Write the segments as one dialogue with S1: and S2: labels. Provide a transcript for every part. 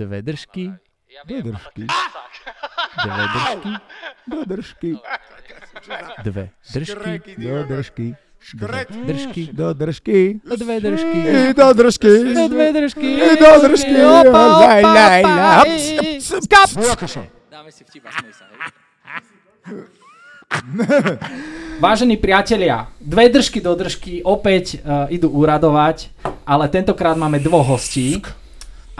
S1: Dve držky.
S2: Dve držky.
S1: Dve držky.
S2: Do držky.
S1: Dve držky.
S2: Do držky.
S1: Držky.
S2: Do držky.
S1: Dve držky.
S2: Do držky.
S1: Dve držky.
S2: Do držky.
S1: Opa, opa, opa.
S2: Skap.
S1: Dáme si vtip a smej sa, hej. Vážení priatelia, dve držky do držky opäť uh, idú uradovať, ale tentokrát máme dvoch hostí.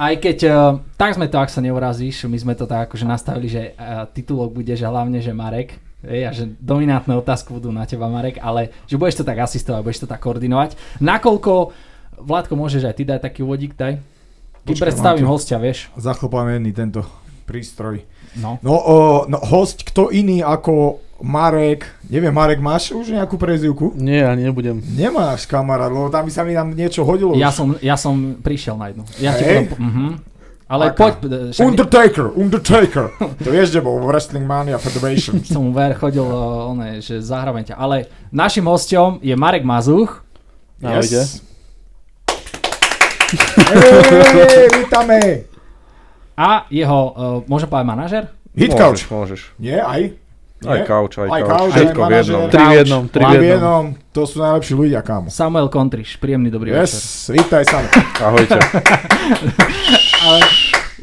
S1: Aj keď, uh, tak sme to, ak sa neurazíš, my sme to tak akože nastavili, že uh, titulok bude, že hlavne, že Marek, Hej, a že dominantné otázky budú na teba, Marek, ale že budeš to tak asistovať, budeš to tak koordinovať. Nakoľko, Vládko, môžeš aj ty dať taký úvodík, daj? Ty
S2: Počkaj,
S1: predstavím hostia, vieš?
S2: Zachlpaný tento prístroj.
S1: No.
S2: No, o, no, host, kto iný ako Marek, neviem, Marek, máš už nejakú prezivku?
S3: Nie, ja nebudem.
S2: Nemáš, kamarát, lebo tam by sa mi tam niečo hodilo.
S1: Ja
S2: už.
S1: som, ja som prišiel na jednu. Ja ti
S2: Hej?
S1: budem, mhm. Ale
S2: Aká?
S1: poď, e, však
S2: Undertaker, Undertaker. to vieš, kde bol v Wrestling Mania Federation.
S1: som ver chodil, uh, one, že zahrávam ťa. Ale našim hostom je Marek Mazuch.
S3: Ahojte.
S2: Hej, vítame.
S1: A jeho, uh, môžem povedať manažer?
S2: Hit
S4: Môžeš, môžeš.
S2: Nie, aj?
S4: Aj couch, aj,
S2: Aj
S4: couch, Všetko
S2: aj
S4: v jednom.
S3: Tri v jednom, tri v jednom.
S2: To sú najlepší ľudia, kámo.
S1: Samuel Kontriš, príjemný dobrý večer.
S2: Yes, vítaj sa.
S4: Ahojte.
S1: Ale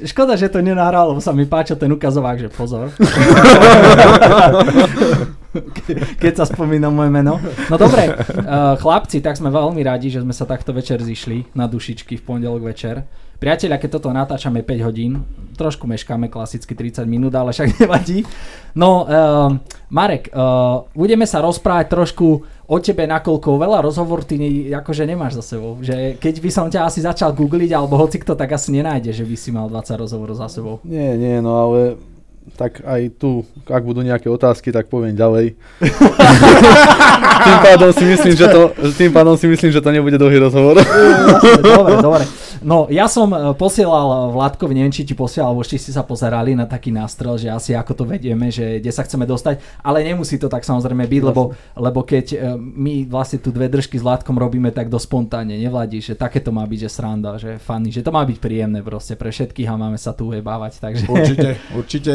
S1: škoda, že to nenahral, lebo sa mi páčil ten ukazovák, že pozor. Ke- Keď sa spomína moje meno. No dobre, uh, chlapci, tak sme veľmi radi, že sme sa takto večer zišli na dušičky v pondelok večer. Priatelia, keď toto natáčame 5 hodín, trošku meškáme, klasicky 30 minút, ale však nevadí. No, uh, Marek, uh, budeme sa rozprávať trošku o tebe, nakoľko veľa rozhovor ty ne- akože nemáš za sebou. Že keď by som ťa asi začal googliť, alebo hoci kto, tak asi nenájde, že by si mal 20 rozhovorov za sebou.
S3: Nie, nie, no ale tak aj tu, ak budú nejaké otázky, tak poviem ďalej. tým pádom si myslím, že to, tým pádom si myslím, že to nebude dlhý rozhovor.
S1: Jasne, dobre, dobre. No, ja som e, posielal Vládkovi, neviem, či ti posielal, alebo či ste sa pozerali na taký nástrel, že asi ako to vedieme, že kde sa chceme dostať, ale nemusí to tak samozrejme byť, lebo, lebo keď e, my vlastne tu dve držky s Vládkom robíme tak do spontánne, nevladí, že také to má byť, že sranda, že funny, že to má byť príjemné proste pre všetkých a máme sa tu ujebávať, takže
S2: Určite, určite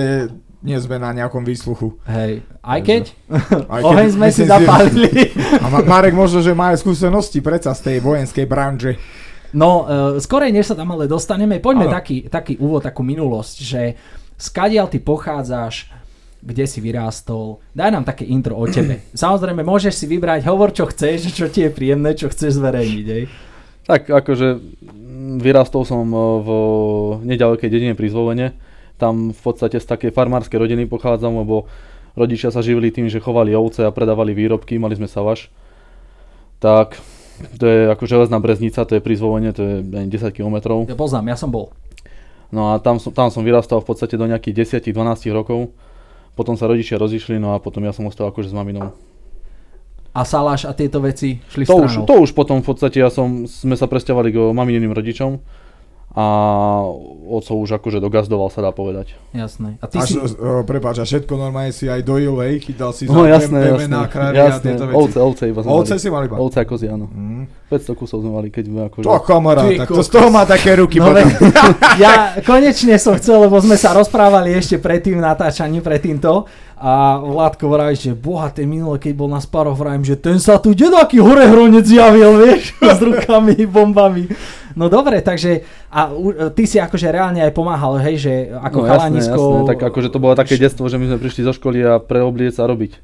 S2: nie sme na nejakom výsluchu.
S1: hej, aj keď
S2: Aj keď
S1: oheň sme si zapálili.
S2: A Ma- Marek možno, že má skúsenosti predsa z tej vojenskej branže.
S1: No, uh, skorej než sa tam ale dostaneme, poďme taký, taký úvod, takú minulosť, že skadiaľ ty pochádzaš, kde si vyrástol, daj nám také intro o tebe. Samozrejme, môžeš si vybrať, hovor čo chceš, čo ti je príjemné, čo chceš zverejniť, hej.
S3: Tak akože vyrastol som e, v nedalekej dedine pri Zvolene. Tam v podstate z takej farmárskej rodiny pochádzam, lebo rodičia sa živili tým, že chovali ovce a predávali výrobky, mali sme savaš. Tak to je ako železná breznica, to je pri to je neviem, 10 kilometrov.
S1: Ja poznám, ja som bol.
S3: No a tam som, tam som vyrastal v podstate do nejakých 10-12 rokov. Potom sa rodičia rozišli, no a potom ja som ostal akože s maminou.
S1: A Saláš a tieto veci šli
S3: To
S1: stranou.
S3: už, to už potom v podstate ja som, sme sa presťahovali k maminým rodičom a oco už akože dogazdoval sa dá povedať.
S1: Jasné. A ty
S2: Až,
S1: si...
S2: uh, prepáč, a všetko normálne si aj dojil, hej, chytal si
S3: No
S2: za
S3: jasné,
S2: pem-
S3: jasné,
S2: pemená, kravy a
S3: jasné,
S2: tieto veci.
S3: ovce, ovce iba sme
S2: Ovce
S3: mali.
S2: si mali iba?
S3: Ovce a kozy, áno.
S2: Mm.
S3: 500 kusov sme mali, keď sme akože...
S2: To
S1: Ty
S2: tak to z toho má také ruky
S1: No,
S2: potom.
S1: ja konečne som chcel, lebo sme sa rozprávali ešte pred tým natáčaním, pred týmto a Vládko vraví, že boha, ten minulé, keď bol na sparoch, vravím, že ten sa tu dedaký hore hronec javil, vieš, s rukami, bombami. No dobre, takže a u- ty si akože reálne aj pomáhal, hej, že ako
S3: no,
S1: chalanisko...
S3: jasné, jasné, tak akože to bolo také detstvo, že my sme prišli zo školy a preobliec a robiť.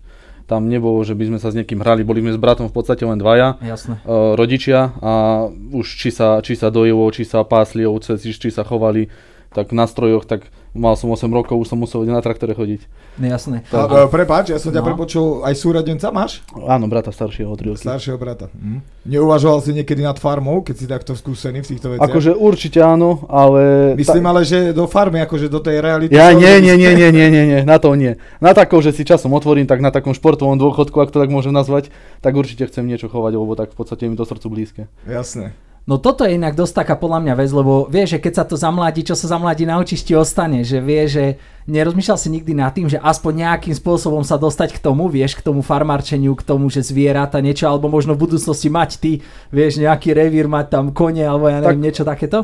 S3: Tam nebolo, že by sme sa s niekým hrali, boli sme s bratom v podstate len dvaja.
S1: Jasné.
S3: e, rodičia a už či sa, či sa dojilo, či sa pásli ovce, či, či sa chovali tak na strojoch, tak mal som 8 rokov, už som musel na traktore chodiť.
S1: Jasné.
S2: A, e, prepáč, ja som ťa
S1: No.
S2: prepočul, aj súradenca máš?
S3: Áno, brata staršieho o 3 roky.
S2: Staršieho brata. Hm. Neuvažoval si niekedy nad farmou, keď si takto skúsený v týchto veciach?
S3: Akože určite áno, ale...
S2: Myslím ale, že do farmy, akože do tej reality.
S3: Ja nie, nie, nie, nie, nie, nie, nie, na to nie. Na takou, že si časom otvorím, tak na takom športovom dôchodku, ak to tak môžem nazvať, tak určite chcem niečo chovať, lebo tak v podstate je mi to srdcu blízke.
S2: Jasné.
S1: No toto je inak dosť taká podľa mňa vec, lebo vie, že keď sa to zamladí, čo sa zamladí naučíš ti ostane, že vie, že nerozmýšľal si nikdy nad tým, že aspoň nejakým spôsobom sa dostať k tomu, vieš, k tomu farmarčeniu, k tomu, že zvieratá niečo, alebo možno v budúcnosti mať ty, vieš, nejaký revír, mať tam kone, alebo ja neviem,
S3: Tak-
S1: niečo takéto?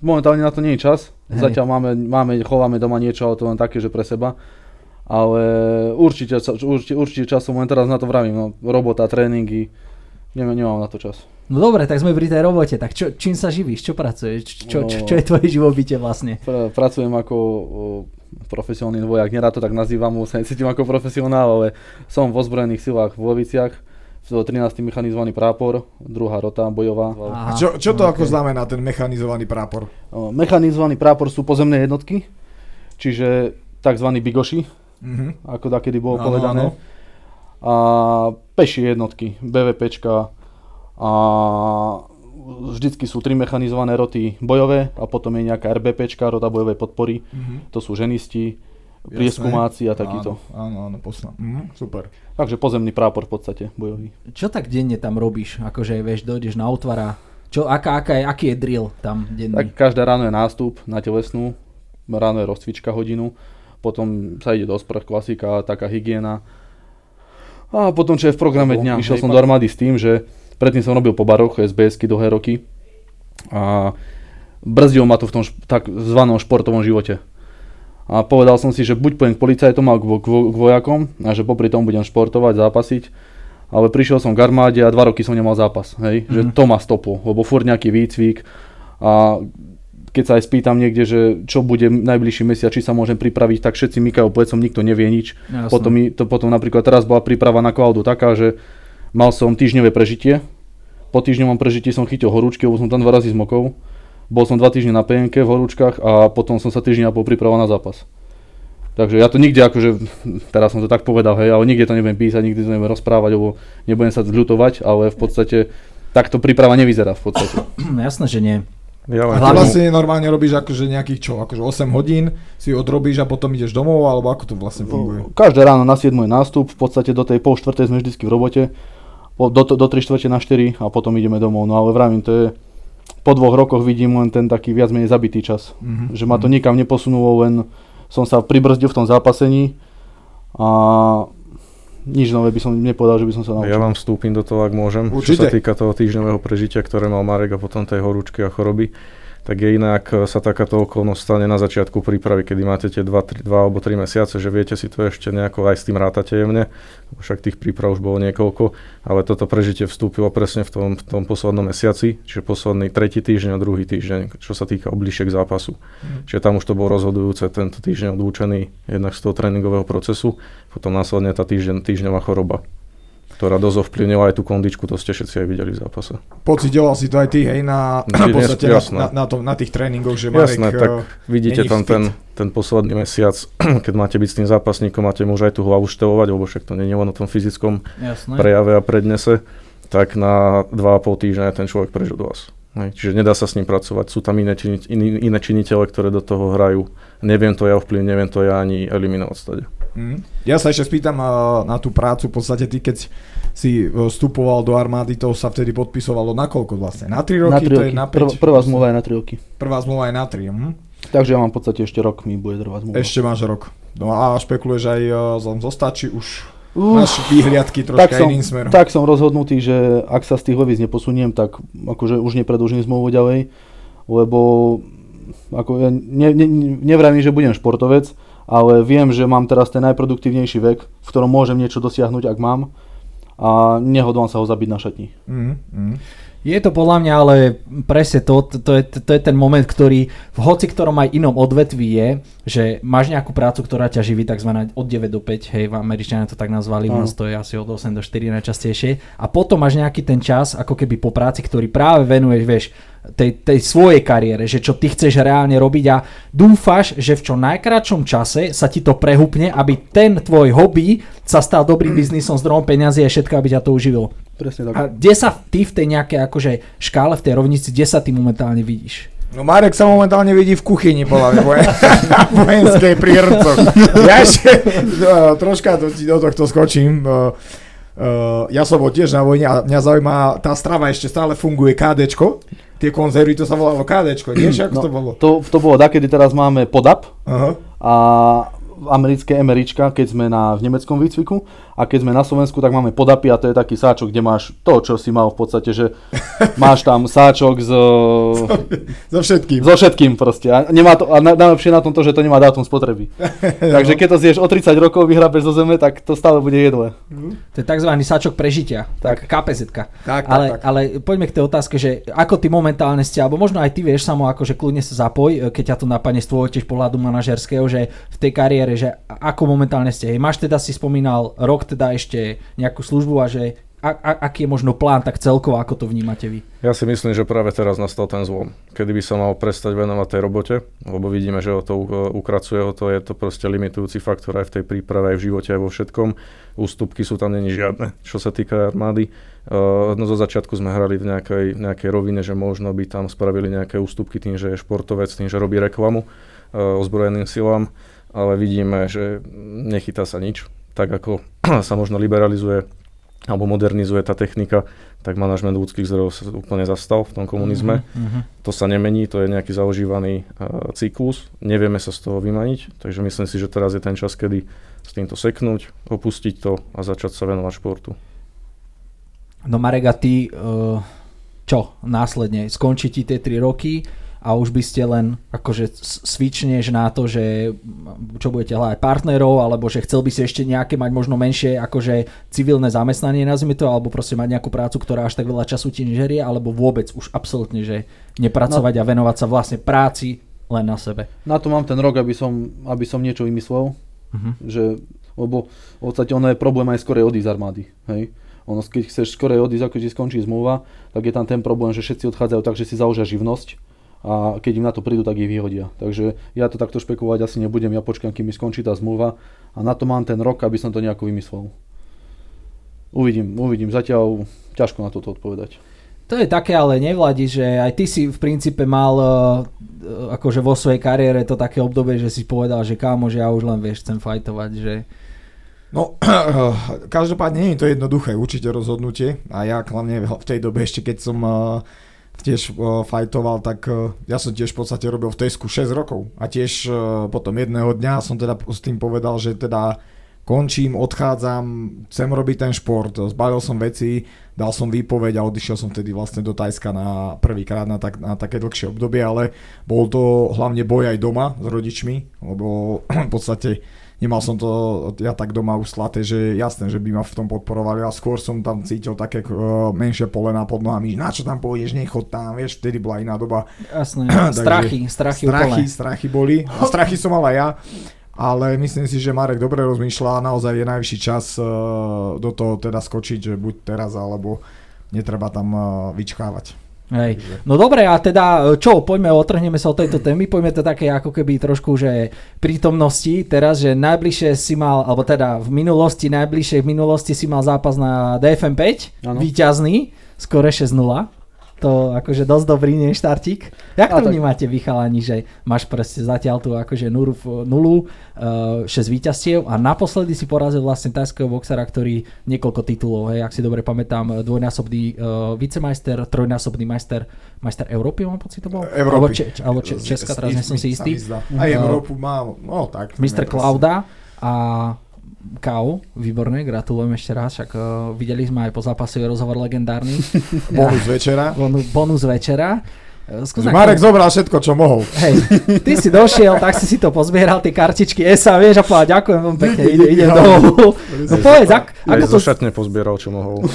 S3: momentálne na to nie je čas.
S1: Hej.
S3: Zatiaľ máme, máme, chováme doma niečo, ale to len také, že pre seba. Ale určite, určite, určite časom, len teraz na to vravím, no, robota, tréningy, nemám, nemám na to čas.
S1: No dobre, tak sme pri tej robote, tak čo, čím sa živíš, čo pracuješ, čo, čo, čo je tvoje živobytie vlastne?
S3: Pr- pracujem ako profesionálny vojak, nerad to tak nazývam, sa necítim ako profesionál, ale som v ozbrojených silách v Loviciach, v 13. mechanizovaný prápor, druhá rota bojová.
S2: A čo, čo to ako znamená ten mechanizovaný prápor?
S3: Mechanizovaný prápor sú pozemné jednotky, čiže tzv. bigoši,
S2: Mhm.
S3: ako takedy bolo
S2: Áno,
S3: povedané.
S2: áno.
S3: A pešie jednotky, BVPčka a vždycky sú tri mechanizované roty bojové a potom je nejaká RBPčka, rota bojovej podpory.
S2: Mhm.
S3: To sú ženisti, prieskumáci a takýto.
S2: Áno, áno, áno poznám. Mhm, super.
S3: Takže pozemný prápor v podstate bojový.
S1: Čo tak denne tam robíš? Akože, vieš, dojdeš na otvara, čo, aká, aká je, aký je drill tam denný?
S3: Tak každé ráno je nástup na telesnú, ráno je rozcvička hodinu, potom sa ide do sprch, klasika, taká hygiena. A potom, čo je v programe dňa, išiel som do armády s tým, že predtým som robil po baroch, SBS-ky dlhé roky a brzdil ma to v tom tak zvanom športovom živote. A povedal som si, že buď pôjdem k policajtom a k, vo- k, vo- k vojakom a že popri tom budem športovať, zápasiť. Ale prišiel som k armáde a dva roky som nemal zápas, hej?
S2: Mhm.
S3: že to ma stoplo, lebo furt nejaký výcvik a keď sa aj spýtam niekde, že čo bude najbližší mesiac, či sa môžem pripraviť, tak všetci mykajú plecom, nikto nevie nič.
S1: Jasné.
S3: Potom, to, potom napríklad teraz bola príprava na Cloudu taká, že mal som týždňové prežitie, po týždňovom prežití som chytil horúčky, lebo som tam dva razy zmokol. Bol som dva týždne na PNK v horúčkach a potom som sa týždeň a pol pripravoval na zápas. Takže ja to nikde akože, teraz som to tak povedal, hej, ale nikde to nebudem písať, nikdy to nebudem rozprávať, lebo nebudem sa zľutovať, ale v podstate takto príprava nevyzerá v podstate.
S1: Jasné, že nie.
S4: Ja
S1: Hlavne-
S2: vlastne normálne robíš akože nejakých čo, akože 8 hodín si odrobíš a potom ideš domov, alebo ako to vlastne funguje?
S3: Každé ráno na 7 je nástup, v podstate do tej pol štvrtej sme vždycky v robote, do, do 3 štvrte na 4 a potom ideme domov. No ale vravím, to je, po dvoch rokoch vidím len ten taký viac menej zabitý čas.
S2: Mhm.
S3: Že ma to nikam neposunulo, len som sa pribrzdil v tom zápasení a nič nové by som nepovedal, že by som sa naučil.
S4: Ja vám vstúpim do toho, ak môžem. Čo
S2: Určite.
S4: sa týka toho týždňového prežitia, ktoré mal Marek a potom tej horúčky a choroby, tak je inak e, sa takáto okolnosť stane na začiatku prípravy, kedy máte tie 2, 3, 2 alebo 3 mesiace, že viete si to ešte nejako aj s tým rátate jemne, však tých príprav už bolo niekoľko, ale toto prežitie vstúpilo presne v tom, v tom poslednom mesiaci, čiže posledný tretí týždeň a druhý týždeň, čo sa týka obližiek zápasu. Čiže tam už to bolo rozhodujúce, tento týždeň odlúčený jednak z toho tréningového procesu, potom následne tá týždeň, týždňová choroba ktorá dosť ovplyvnila aj tú kondičku, to ste všetci aj videli v zápase.
S2: Pocitoval si to aj ty, hej, na, podstate na, na, na, to, na tých tréningoch, že Marek...
S4: Jasné, tak
S2: eh,
S4: vidíte tam ten, ten posledný mesiac, keď máte byť s tým zápasníkom, máte mu už aj tú hlavu štelovať, lebo však to nie je len o tom fyzickom
S1: Jasné.
S4: prejave a prednese, tak na 2,5 týždňa je ten človek prežil do vás. Hej, čiže nedá sa s ním pracovať. Sú tam iné, čini, iní, iné činiteľe, ktoré do toho hrajú. Neviem to ja ovplyvniť, neviem to ja ani eliminovať stade.
S2: Mm. Ja sa ešte spýtam uh, na tú prácu, v podstate ty keď si uh, vstupoval do armády, to sa vtedy podpisovalo na koľko vlastne? Na 3 roky?
S3: na 3
S2: To
S3: roky.
S2: je na
S3: Prv,
S2: 5?
S3: prvá zmluva je na 3 roky.
S2: Prvá zmluva je na 3. Hm?
S3: Takže ja mám v podstate ešte rok mi bude trvať zmluva.
S2: Ešte máš rok. No a špekuluješ aj uh, zostať, či už
S3: Uf,
S2: máš výhliadky
S3: tak
S2: troška
S3: som,
S2: iným smerom.
S3: tak som rozhodnutý, že ak sa z tých levíc neposuniem, tak akože už nepredlžím zmluvu ďalej, lebo ako ja ne, ne, nevravím, že budem športovec, ale viem, že mám teraz ten najproduktívnejší vek, v ktorom môžem niečo dosiahnuť, ak mám a nehodlám sa ho zabiť na šatni.
S2: Mm, mm.
S1: Je to podľa mňa ale presne to, to, to, je, to je ten moment, ktorý v hoci ktorom aj inom odvetví je, že máš nejakú prácu, ktorá ťa živí tzv. od 9 do 5, hej, v Američania to tak nazvali, u nás to je asi od 8 do 4 najčastejšie a potom máš nejaký ten čas, ako keby po práci, ktorý práve venuješ, vieš, tej, tej svojej kariére, že čo ty chceš reálne robiť a dúfaš, že v čo najkračom čase sa ti to prehupne, aby ten tvoj hobby sa stal dobrým biznisom, zdrojom peniazy a všetko, aby ťa to uživilo.
S3: Presne tak.
S1: A kde sa ty v tej nejakej akože škále, v tej rovnici, kde sa ty momentálne vidíš?
S2: No Marek sa momentálne vidí v kuchyni, podľa mňa, vojen- vojenskej pri. Ja ešte uh, troška do, do tohto skočím. Uh, uh, ja som bol tiež na vojne a mňa zaujíma, tá strava ešte stále funguje, KDčko. Tie konzervy, to sa volalo KDčko, nie? Ako
S3: No,
S2: to bolo?
S3: To, to bolo takedy teraz máme podap
S2: Aha.
S3: a americké MRIčka, keď sme na, v nemeckom výcviku a keď sme na Slovensku, tak máme podapy a to je taký sáčok, kde máš to, čo si mal v podstate, že máš tam sáčok z,
S2: So všetkým.
S3: so všetkým proste. A, nemá to, a na- najlepšie na tom to, že to nemá dátum spotreby. Takže keď to zješ o 30 rokov, vyhrabeš zo zeme, tak to stále bude jedle.
S1: To je tzv. sačok prežitia, tak KPZ.
S2: Tak, tak,
S1: ale,
S2: tak.
S1: ale poďme k tej otázke, že ako ty momentálne ste, alebo možno aj ty vieš samo, akože kľudne sa zapoj, e, keď ťa to napadne z tvojho tiež pohľadu manažerského, že v tej kariére, že ako momentálne ste. Hej, Máš teda si spomínal rok teda ešte nejakú službu a že a, a, aký je možno plán tak celkovo, ako to vnímate vy?
S4: Ja si myslím, že práve teraz nastal ten zlom, kedy by sa mal prestať venovať tej robote, lebo vidíme, že ho to ukracuje, ho to je to proste limitujúci faktor aj v tej príprave, aj v živote, aj vo všetkom. Ústupky sú tam není žiadne, čo sa týka armády. Uh, no zo začiatku sme hrali v nejakej, nejakej rovine, že možno by tam spravili nejaké ústupky tým, že je športovec, tým, že robí reklamu uh, ozbrojeným silám, ale vidíme, že nechytá sa nič. Tak ako sa možno liberalizuje alebo modernizuje tá technika, tak manažment ľudských zdrojov sa úplne zastal v tom komunizme.
S1: Mhm.
S4: To sa nemení, to je nejaký zaužívaný uh, cyklus, nevieme sa z toho vymaniť, takže myslím si, že teraz je ten čas, kedy s týmto seknúť, opustiť to a začať sa venovať športu.
S1: No Marek, a ty uh, čo následne? Skončí ti tie 3 roky a už by ste len akože s- switchneš na to, že čo budete hľadať partnerov, alebo že chcel by si ešte nejaké mať možno menšie akože civilné zamestnanie, nazvime to, alebo proste mať nejakú prácu, ktorá až tak veľa času ti nežerie, alebo vôbec už absolútne, že nepracovať a venovať sa vlastne práci len na sebe.
S3: Na to mám ten rok, aby som, aby som niečo vymyslel,
S1: Mhm.
S3: že, lebo v podstate ono je problém aj skorej odísť z armády. Hej? Ono, keď chceš skorej odísť, ako ti skončí zmluva, tak je tam ten problém, že všetci odchádzajú tak, že si založia živnosť a keď im na to prídu, tak ich vyhodia. Takže ja to takto špekulovať asi nebudem, ja počkám, kým mi skončí tá zmluva a na to mám ten rok, aby som to nejako vymyslel. Uvidím, uvidím, zatiaľ ťažko na toto odpovedať.
S1: To je také, ale nevladí, že aj ty si v princípe mal uh, akože vo svojej kariére to také obdobie, že si povedal, že kámo, že ja už len vieš, chcem fajtovať, že
S2: No, každopádne nie je to jednoduché určite rozhodnutie a ja hlavne v tej dobe ešte keď som uh, tiež uh, fajtoval, tak uh, ja som tiež v podstate robil v Tesku 6 rokov. A tiež uh, potom jedného dňa som teda s tým povedal, že teda končím, odchádzam, chcem robiť ten šport, zbalil som veci, dal som výpoveď a odišiel som vtedy vlastne do Tajska na prvýkrát na, tak, na také dlhšie obdobie, ale bol to hlavne boj aj doma s rodičmi, lebo v podstate nemal som to ja tak doma už slaté, že jasné, že by ma v tom podporovali a skôr som tam cítil také uh, menšie polená pod nohami, na čo tam pôjdeš, nechod tam, vieš, vtedy bola iná doba.
S1: jasné,
S2: Takže
S1: strachy, strachy,
S2: strachy,
S1: úplne.
S2: strachy boli. A strachy som mal aj ja, ale myslím si, že Marek dobre rozmýšľa a naozaj je najvyšší čas uh, do toho teda skočiť, že buď teraz, alebo netreba tam uh, vyčkávať.
S1: Hej. No dobre, a teda čo, poďme, otrhneme sa od tejto témy, poďme to také ako keby trošku, že prítomnosti teraz, že najbližšie si mal, alebo teda v minulosti, najbližšie v minulosti si mal zápas na DFM 5,
S3: Áno.
S1: víťazný, skore 6-0. To akože dosť dobrý, nie štartík. Jak
S3: A
S1: to
S3: tak-
S1: vnímate vy chalani, že máš proste zatiaľ tu akože nulu, nulu uh, 6 víťazstiev a naposledy si porazil vlastne tajského boxera, ktorý niekoľko titulov, hej, ak si dobre pamätám, dvojnásobný uh, vicemajster, trojnásobný majster, majster Európy, mám pocit to bol? Alebo,
S2: Európy.
S1: če, č- alebo če, Česka, teraz nie som si istý.
S2: Aj
S1: Mhm.
S2: Európu má, no tak.
S1: Mr. Klauda a Kau, výborné, gratulujem ešte raz, však uh, videli sme aj po zápase rozhovor legendárny,
S2: Bonus večera.
S1: bonus, bonus večera. Skús
S2: Marek zobral všetko, čo mohol.
S1: Hej, ty si došiel, tak si si to pozbieral, tie kartičky ESA, vieš, a povedal, ďakujem veľmi pekne, ide, idem domov. No povedz, ak,
S4: Aj
S1: ako to...
S4: šatne pozbieral, čo mohol.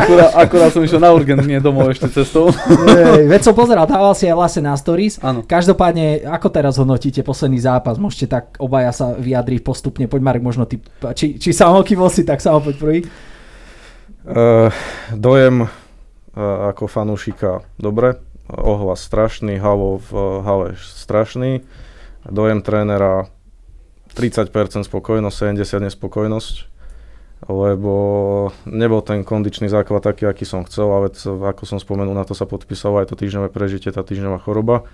S3: Akurát, akurát som išiel na urgent, nie domov ešte cestou.
S1: Hej, veď som pozeral, dával si aj vlastne na stories.
S3: Áno.
S1: Každopádne, ako teraz hodnotíte posledný zápas? Môžete tak obaja sa vyjadriť postupne. Poď Marek, možno ty, či, či samolky bol si, tak samo poď prvý.
S4: Uh, dojem uh, ako fanúšika dobre, ohlas strašný, halo v hale strašný, dojem trénera 30% spokojnosť, 70% nespokojnosť, lebo nebol ten kondičný základ taký, aký som chcel, ale ako som spomenul, na to sa podpísalo aj to týždňové prežitie, tá týždňová choroba.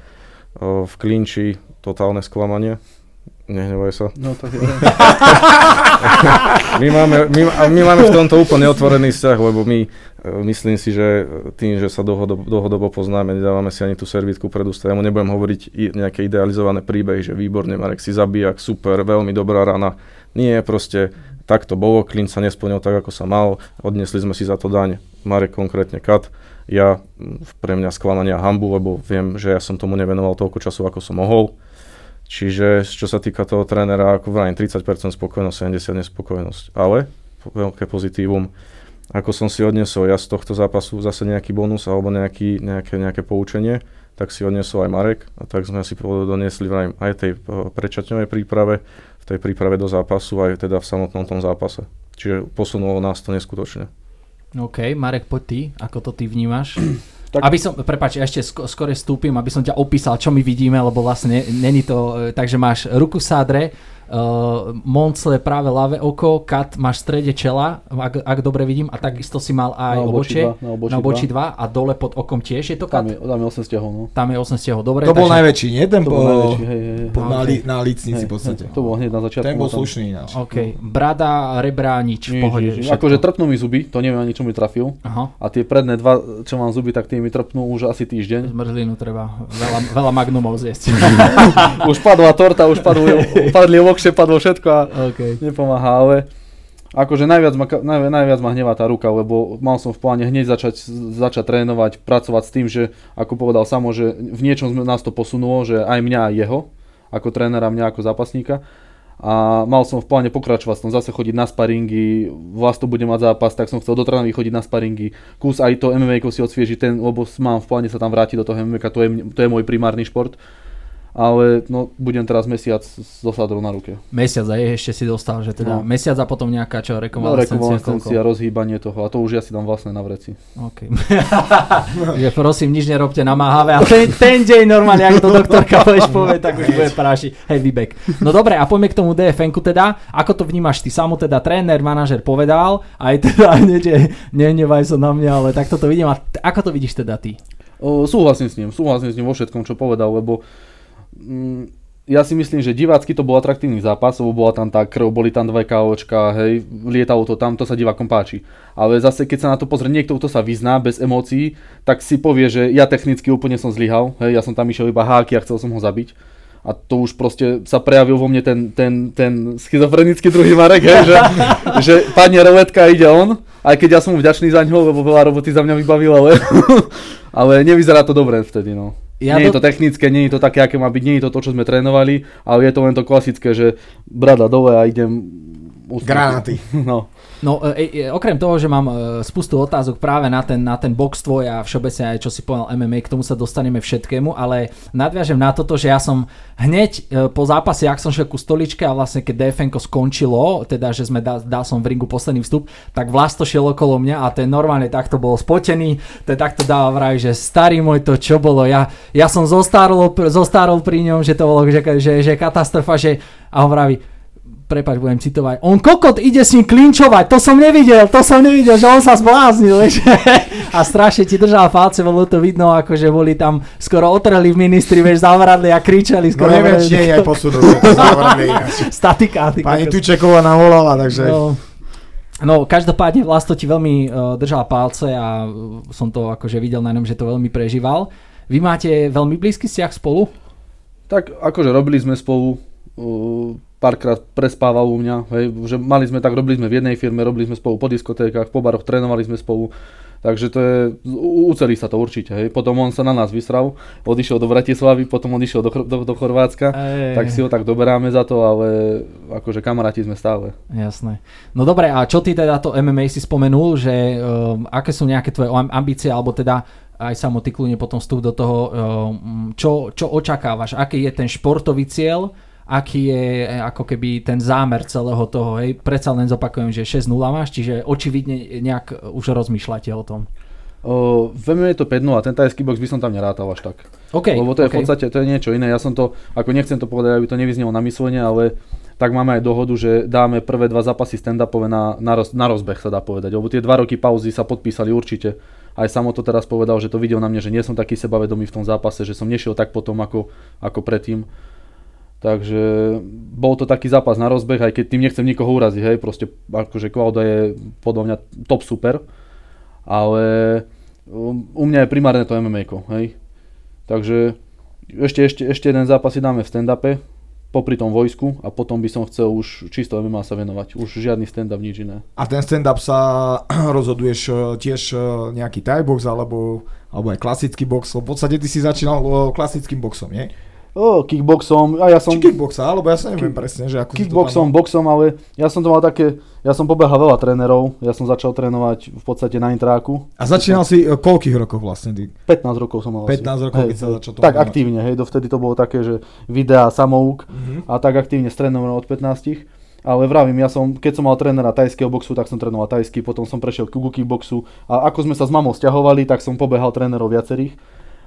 S4: V klinči totálne sklamanie, Nehnevaj sa.
S3: No tak je.
S4: My máme, my, my máme v tomto úplne otvorený vzťah, lebo my, e, myslím si, že tým, že sa dlhodobo, dlhodobo poznáme, nedávame si ani tú servítku pred ústa. Ja mu nebudem hovoriť nejaké idealizované príbehy, že výborne, Marek si zabíjak, super, veľmi dobrá rana. Nie, proste tak to bolo, klin sa nesplnil tak, ako sa mal, odnesli sme si za to daň. Marek konkrétne kat. Ja, pre mňa sklamania hambu, lebo viem, že ja som tomu nevenoval toľko času, ako som mohol. Čiže čo sa týka toho trénera, ako vrajím, 30% spokojnosť, 70% nespokojnosť. Ale veľké pozitívum, ako som si odnesol ja z tohto zápasu zase nejaký bonus alebo nejaký, nejaké, nejaké poučenie, tak si odnesol aj Marek a tak sme si doniesli vrajím, aj tej eh, prečatňovej príprave, v tej príprave do zápasu, aj teda v samotnom tom zápase. Čiže posunulo nás to neskutočne.
S1: OK, Marek, poď ty, ako to ty vnímaš?
S3: Tak-
S1: Aby som, prepáč, ešte sk- skore stúpim, aby som ťa opísal, čo my vidíme, lebo vlastne ne- není to, e, takže máš ruku sádre, uh, Moncle práve ľavé oko, Kat máš v strede čela, ak, ak dobre vidím, a takisto si mal aj
S3: Na
S1: obočie,
S3: dva, na obočí
S1: na obočí 2 a dole pod okom tiež je to Kat?
S3: Tam je, tam je 8 stiahov, no.
S1: Tam je 8 stehov, dobre.
S2: To bol najväčší, nie? Ten
S3: To bol
S2: po,
S3: najväčší, hej, hej, hej.
S2: po, na, li, na lícnici v podstate.
S3: hej, To bol hneď na začiatku.
S2: Ten bol slušný ináč.
S1: OK, brada, rebra, nič, v pohode.
S3: nič. Akože trpnú mi zuby, to neviem ani čo mi trafil.
S1: Aha,
S3: A tie predné dva, čo mám zuby, tak tie mi trpnú už asi týždeň.
S1: zmrzlinu treba veľa, veľa magnumov zjesť.
S3: už padla torta, už padlo, padli ovokše, padlo všetko a
S1: OK.
S3: nepomáha, ale akože najviac ma, najviac, najviac ma hnevá tá ruka, lebo mal som v pláne hneď začať, začať trénovať, pracovať s tým, že ako povedal Samo, že v niečom nás to posunulo, že aj mňa, aj jeho, ako trénera, mňa ako zápasníka. A mal som v pláne pokračovať, som zase chodiť na sparingy, vlast to bude mať zápas, tak som chcel do Trnavy chodiť na sparingy, kus aj to MMA si odsviežiť, ten, lebo mám v pláne sa tam vrátiť do toho MMA, to je, to je môj primárny šport. Ale no, budem teraz mesiac s dosadrou na ruke.
S1: Mesiac aj ešte si dostal, že teda
S3: No.
S1: mesiac a potom nejaká čo,
S3: No,
S1: rekonvalescencia.
S3: rekonvalescencia, rozhýbanie toho a to už ja si dám vlastné na vreci.
S1: OK. že prosím, nič nerobte namáhavé a ten, ten deň normálne, ak to doktorka budeš povie, tak už bude prášiť heavy back. No dobre, a poďme k tomu DFN-ku teda. Ako to vnímaš ty? Samo teda tréner, manažer povedal, aj teda hneď, že nehnevaj sa na mňa, ale takto to vidím. A t- ako to vidíš teda ty?
S3: O, súhlasím s ním, súhlasím s ním vo všetkom, čo povedal, lebo ja si myslím, že divácky to bol atraktívny zápas, lebo bola tam tá krv, boli tam dve KOčka, hej, lietalo to tam, to sa divákom páči. Ale zase, keď sa na to pozrie niekto, kto sa vyzná bez emócií, tak si povie, že ja technicky úplne som zlyhal, hej, ja som tam išiel iba háky a chcel som ho zabiť. A to už proste sa prejavil vo mne ten, ten, ten schizofrenický druhý Marek, hej, že, že padne roletka ide on, aj keď ja som mu vďačný za ňo, lebo veľa roboty za mňa vybavil, ale, ale nevyzerá to dobre vtedy, no.
S1: Ja
S3: nie
S1: do-
S3: je to technické, nie je to také, aké má byť, nie je to to, čo sme trénovali, ale je to len to klasické, že brada dole a idem... ústretí.
S2: Granáty.
S3: No.
S1: No e, e, okrem toho, že mám e, spustu otázok práve na ten, na ten box tvoj a všeobecne aj čo si povedal MMA, k tomu sa dostaneme všetkému, ale nadviažem na toto, že ja som hneď e, po zápase, ak som šiel ku stoličke a vlastne keď dfn skončilo, teda že sme dal, dal som v ringu posledný vstup, tak Vlasto šiel okolo mňa a ten normálne takto bol spotený, ten takto dával vraj, že starý môj to čo bolo, ja, ja som zostarol, zostarol pri ňom, že to bolo že, že, že katastrofa, že a on vraví, prepač, budem citovať, on kokot ide s ním klinčovať, to som nevidel, to som nevidel, že on sa zbláznil, vieš. a strašne ti držal palce, bolo to vidno, ako že boli tam skoro otreli v ministri, vieš, zavradli a kričali
S2: No
S1: skoro.
S2: neviem, či nie je aj posudok, že ináč.
S1: Statika.
S2: Pani. Tučeková nám volala, takže...
S1: No, no každopádne Vlasto ti veľmi uh, držal palce a uh, som to akože videl na ňom, že to veľmi prežíval. Vy máte veľmi blízky vzťah spolu?
S3: Tak akože robili sme spolu, uh, párkrát prespával u mňa, hej, že mali sme tak, robili sme v jednej firme, robili sme spolu po diskotékach, po baroch, trénovali sme spolu, takže to je, ucelí sa to určite, hej. Potom on sa na nás vysral, odišiel do Bratislavy, potom odišiel do, do, do Chorvátska,
S1: Ej.
S3: tak si ho tak doberáme za to, ale akože kamaráti sme stále.
S1: Jasné. No dobre, a čo ty teda to MMA si spomenul, že um, aké sú nejaké tvoje am- ambície, alebo teda aj samo ty kľudne potom vstup do toho, um, čo, čo očakávaš, aký je ten športový cieľ, aký je eh, ako keby ten zámer celého toho, hej, predsa len zopakujem, že 6-0 máš, čiže očividne nejak už rozmýšľate o tom.
S3: Uh, v MMA je to 5 a ten tajský box by som tam nerátal až tak.
S1: OK,
S3: Lebo to je
S1: OK.
S3: v podstate to je niečo iné. Ja som to, ako nechcem to povedať, aby to nevyznelo na myslenie, ale tak máme aj dohodu, že dáme prvé dva zápasy stand-upové na, na, roz, na rozbeh, sa dá povedať. Lebo tie dva roky pauzy sa podpísali určite. Aj samo to teraz povedal, že to videl na mne, že nie som taký sebavedomý v tom zápase, že som nešiel tak potom ako, ako predtým. Takže bol to taký zápas na rozbeh, aj keď tým nechcem nikoho uraziť, hej, proste akože Klauda je podľa mňa top super, ale um, u mňa je primárne to MMA, hej. Takže ešte, ešte, ešte jeden zápas si dáme v stand-upe, popri tom vojsku a potom by som chcel už čisto MMA sa venovať. Už žiadny stand-up, nič iné.
S2: A ten stand-up sa rozhoduješ eh, tiež eh, nejaký Thai box alebo, alebo aj klasický box? V podstate ty si začínal eh, klasickým boxom, nie?
S3: O, kickboxom, a ja som...
S2: Či kickboxa, alebo ja sa neviem Kick, presne, že ako
S3: Kickboxom, boxom, ale ja som to mal také, ja som pobehal veľa trénerov, ja som začal trénovať v podstate na intráku.
S2: A začínal si uh, koľkých rokov vlastne?
S3: 15 rokov som mal
S2: 15 asi. rokov, hej, keď sa začal to
S3: Tak aktívne, hej, dovtedy to bolo také, že videá, samouk uh-huh. a tak aktívne s trénerom od 15 ale vravím, ja som, keď som mal trénera tajského boxu, tak som trénoval tajský, potom som prešiel k kickboxu a ako sme sa s mamou stiahovali, tak som pobehal trénerov viacerých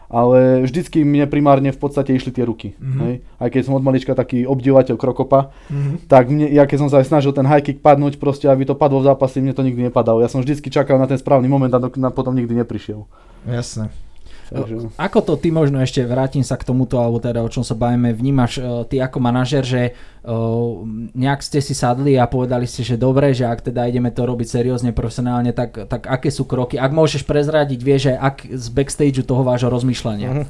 S3: ale vždycky mne primárne v podstate išli tie ruky. Mm-hmm. Hej? Aj keď som od malička taký obdivovateľ krokopa, mm-hmm. tak mne, ja keď som sa aj snažil ten high kick padnúť, proste aby to padlo v zápase, mne to nikdy nepadalo. Ja som vždycky čakal na ten správny moment a na, potom nikdy neprišiel.
S2: Jasné.
S1: Takže... Ako to ty možno ešte, vrátim sa k tomuto, alebo teda o čom sa bavíme, vnímaš uh, ty ako manažer, že uh, nejak ste si sadli a povedali ste, že dobre, že ak teda ideme to robiť seriózne, profesionálne, tak, tak aké sú kroky? Ak môžeš prezradiť, vieš, že ak z backstageu toho vášho rozmýšľania?
S4: Uh-huh.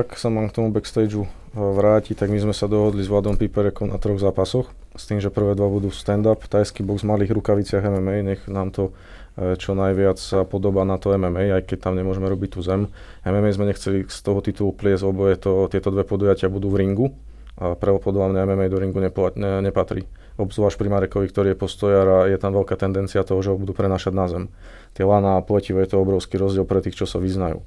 S4: Ak sa mám k tomu backstageu vrátiť, tak my sme sa dohodli s Vladom Piperekom na troch zápasoch, s tým, že prvé dva budú stand-up, tajský box v malých rukaviciach MMA, nech nám to E, čo najviac sa podobá na to MMA, aj keď tam nemôžeme robiť tú zem. MMA sme nechceli z toho titulu pliesť, lebo je to, tieto dve podujatia budú v ringu a mňa MMA do ringu nepo, ne, nepatrí. Obzvlášť pri Marekovi, ktorý je postojar a je tam veľká tendencia toho, že ho budú prenášať na zem. Tie lana a pletivo je to obrovský rozdiel pre tých, čo sa vyznajú.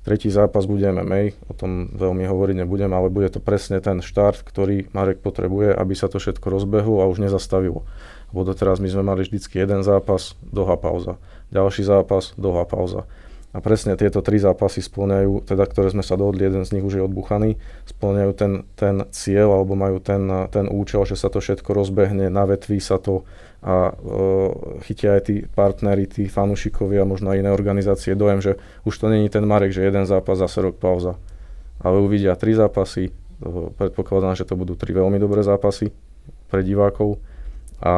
S4: Tretí zápas bude MMA, o tom veľmi hovoriť nebudem, ale bude to presne ten štart, ktorý Marek potrebuje, aby sa to všetko rozbehlo a už nezastavilo lebo doteraz my sme mali vždycky jeden zápas, doha pauza, ďalší zápas, doha pauza. A presne tieto tri zápasy splňajú, teda ktoré sme sa dohodli, jeden z nich už je odbuchaný, splňajú ten, ten cieľ alebo majú ten, ten účel, že sa to všetko rozbehne, navetví sa to a e, chytia aj tí partneri, tí fanúšikovia, možno aj iné organizácie dojem, že už to není ten Marek, že jeden zápas, zase rok pauza. Ale uvidia tri zápasy, e, predpokladám, že to budú tri veľmi dobré zápasy pre divákov a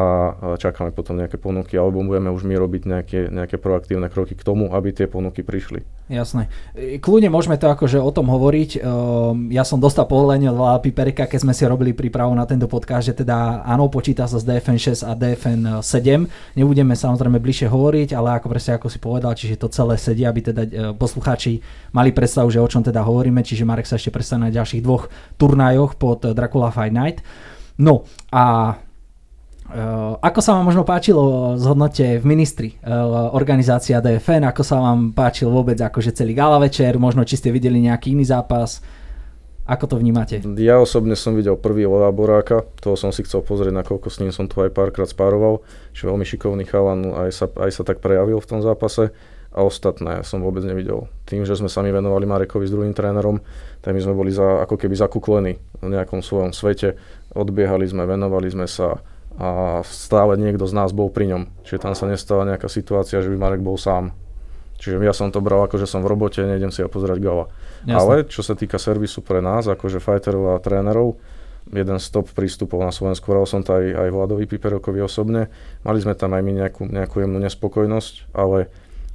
S4: čakáme potom nejaké ponuky, alebo budeme už my robiť nejaké, nejaké proaktívne kroky k tomu, aby tie ponuky prišli.
S1: Jasné. E, kľudne môžeme to akože o tom hovoriť. Ehm, ja som dostal povolenie od Vláda Piperika, keď sme si robili prípravu na tento podcast, že teda áno, počíta sa s DFN 6 a DFN 7. Nebudeme samozrejme bližšie hovoriť, ale ako presne ako si povedal, čiže to celé sedí, aby teda e, poslucháči mali predstavu, že o čom teda hovoríme, čiže Marek sa ešte predstaví na ďalších dvoch turnajoch pod Dracula Fight Night. No a ako sa vám možno páčilo zhodnote v ministri uh, organizácia DFN, ako sa vám páčil vôbec akože celý gala večer, možno či ste videli nejaký iný zápas, ako to vnímate?
S4: Ja osobne som videl prvý Leva Boráka, toho som si chcel pozrieť, nakoľko s ním som tu aj párkrát spároval, že veľmi šikovný chalan, aj sa, aj sa tak prejavil v tom zápase. A ostatné som vôbec nevidel. Tým, že sme sami venovali Marekovi s druhým trénerom, tak my sme boli za, ako keby zakuklení v nejakom svojom svete, odbiehali sme, venovali sme sa, a stále niekto z nás bol pri ňom. Čiže tam sa nestala nejaká situácia, že by Marek bol sám. Čiže ja som to bral ako, že som v robote, nejdem si ho pozrieť gala. Jasne. Ale čo sa týka servisu pre nás, akože fighterov a trénerov, jeden z top prístupov na Slovensku, bral som to aj, aj Vladovi Piperokovi osobne. Mali sme tam aj my nejakú, nejakú jemnú nespokojnosť, ale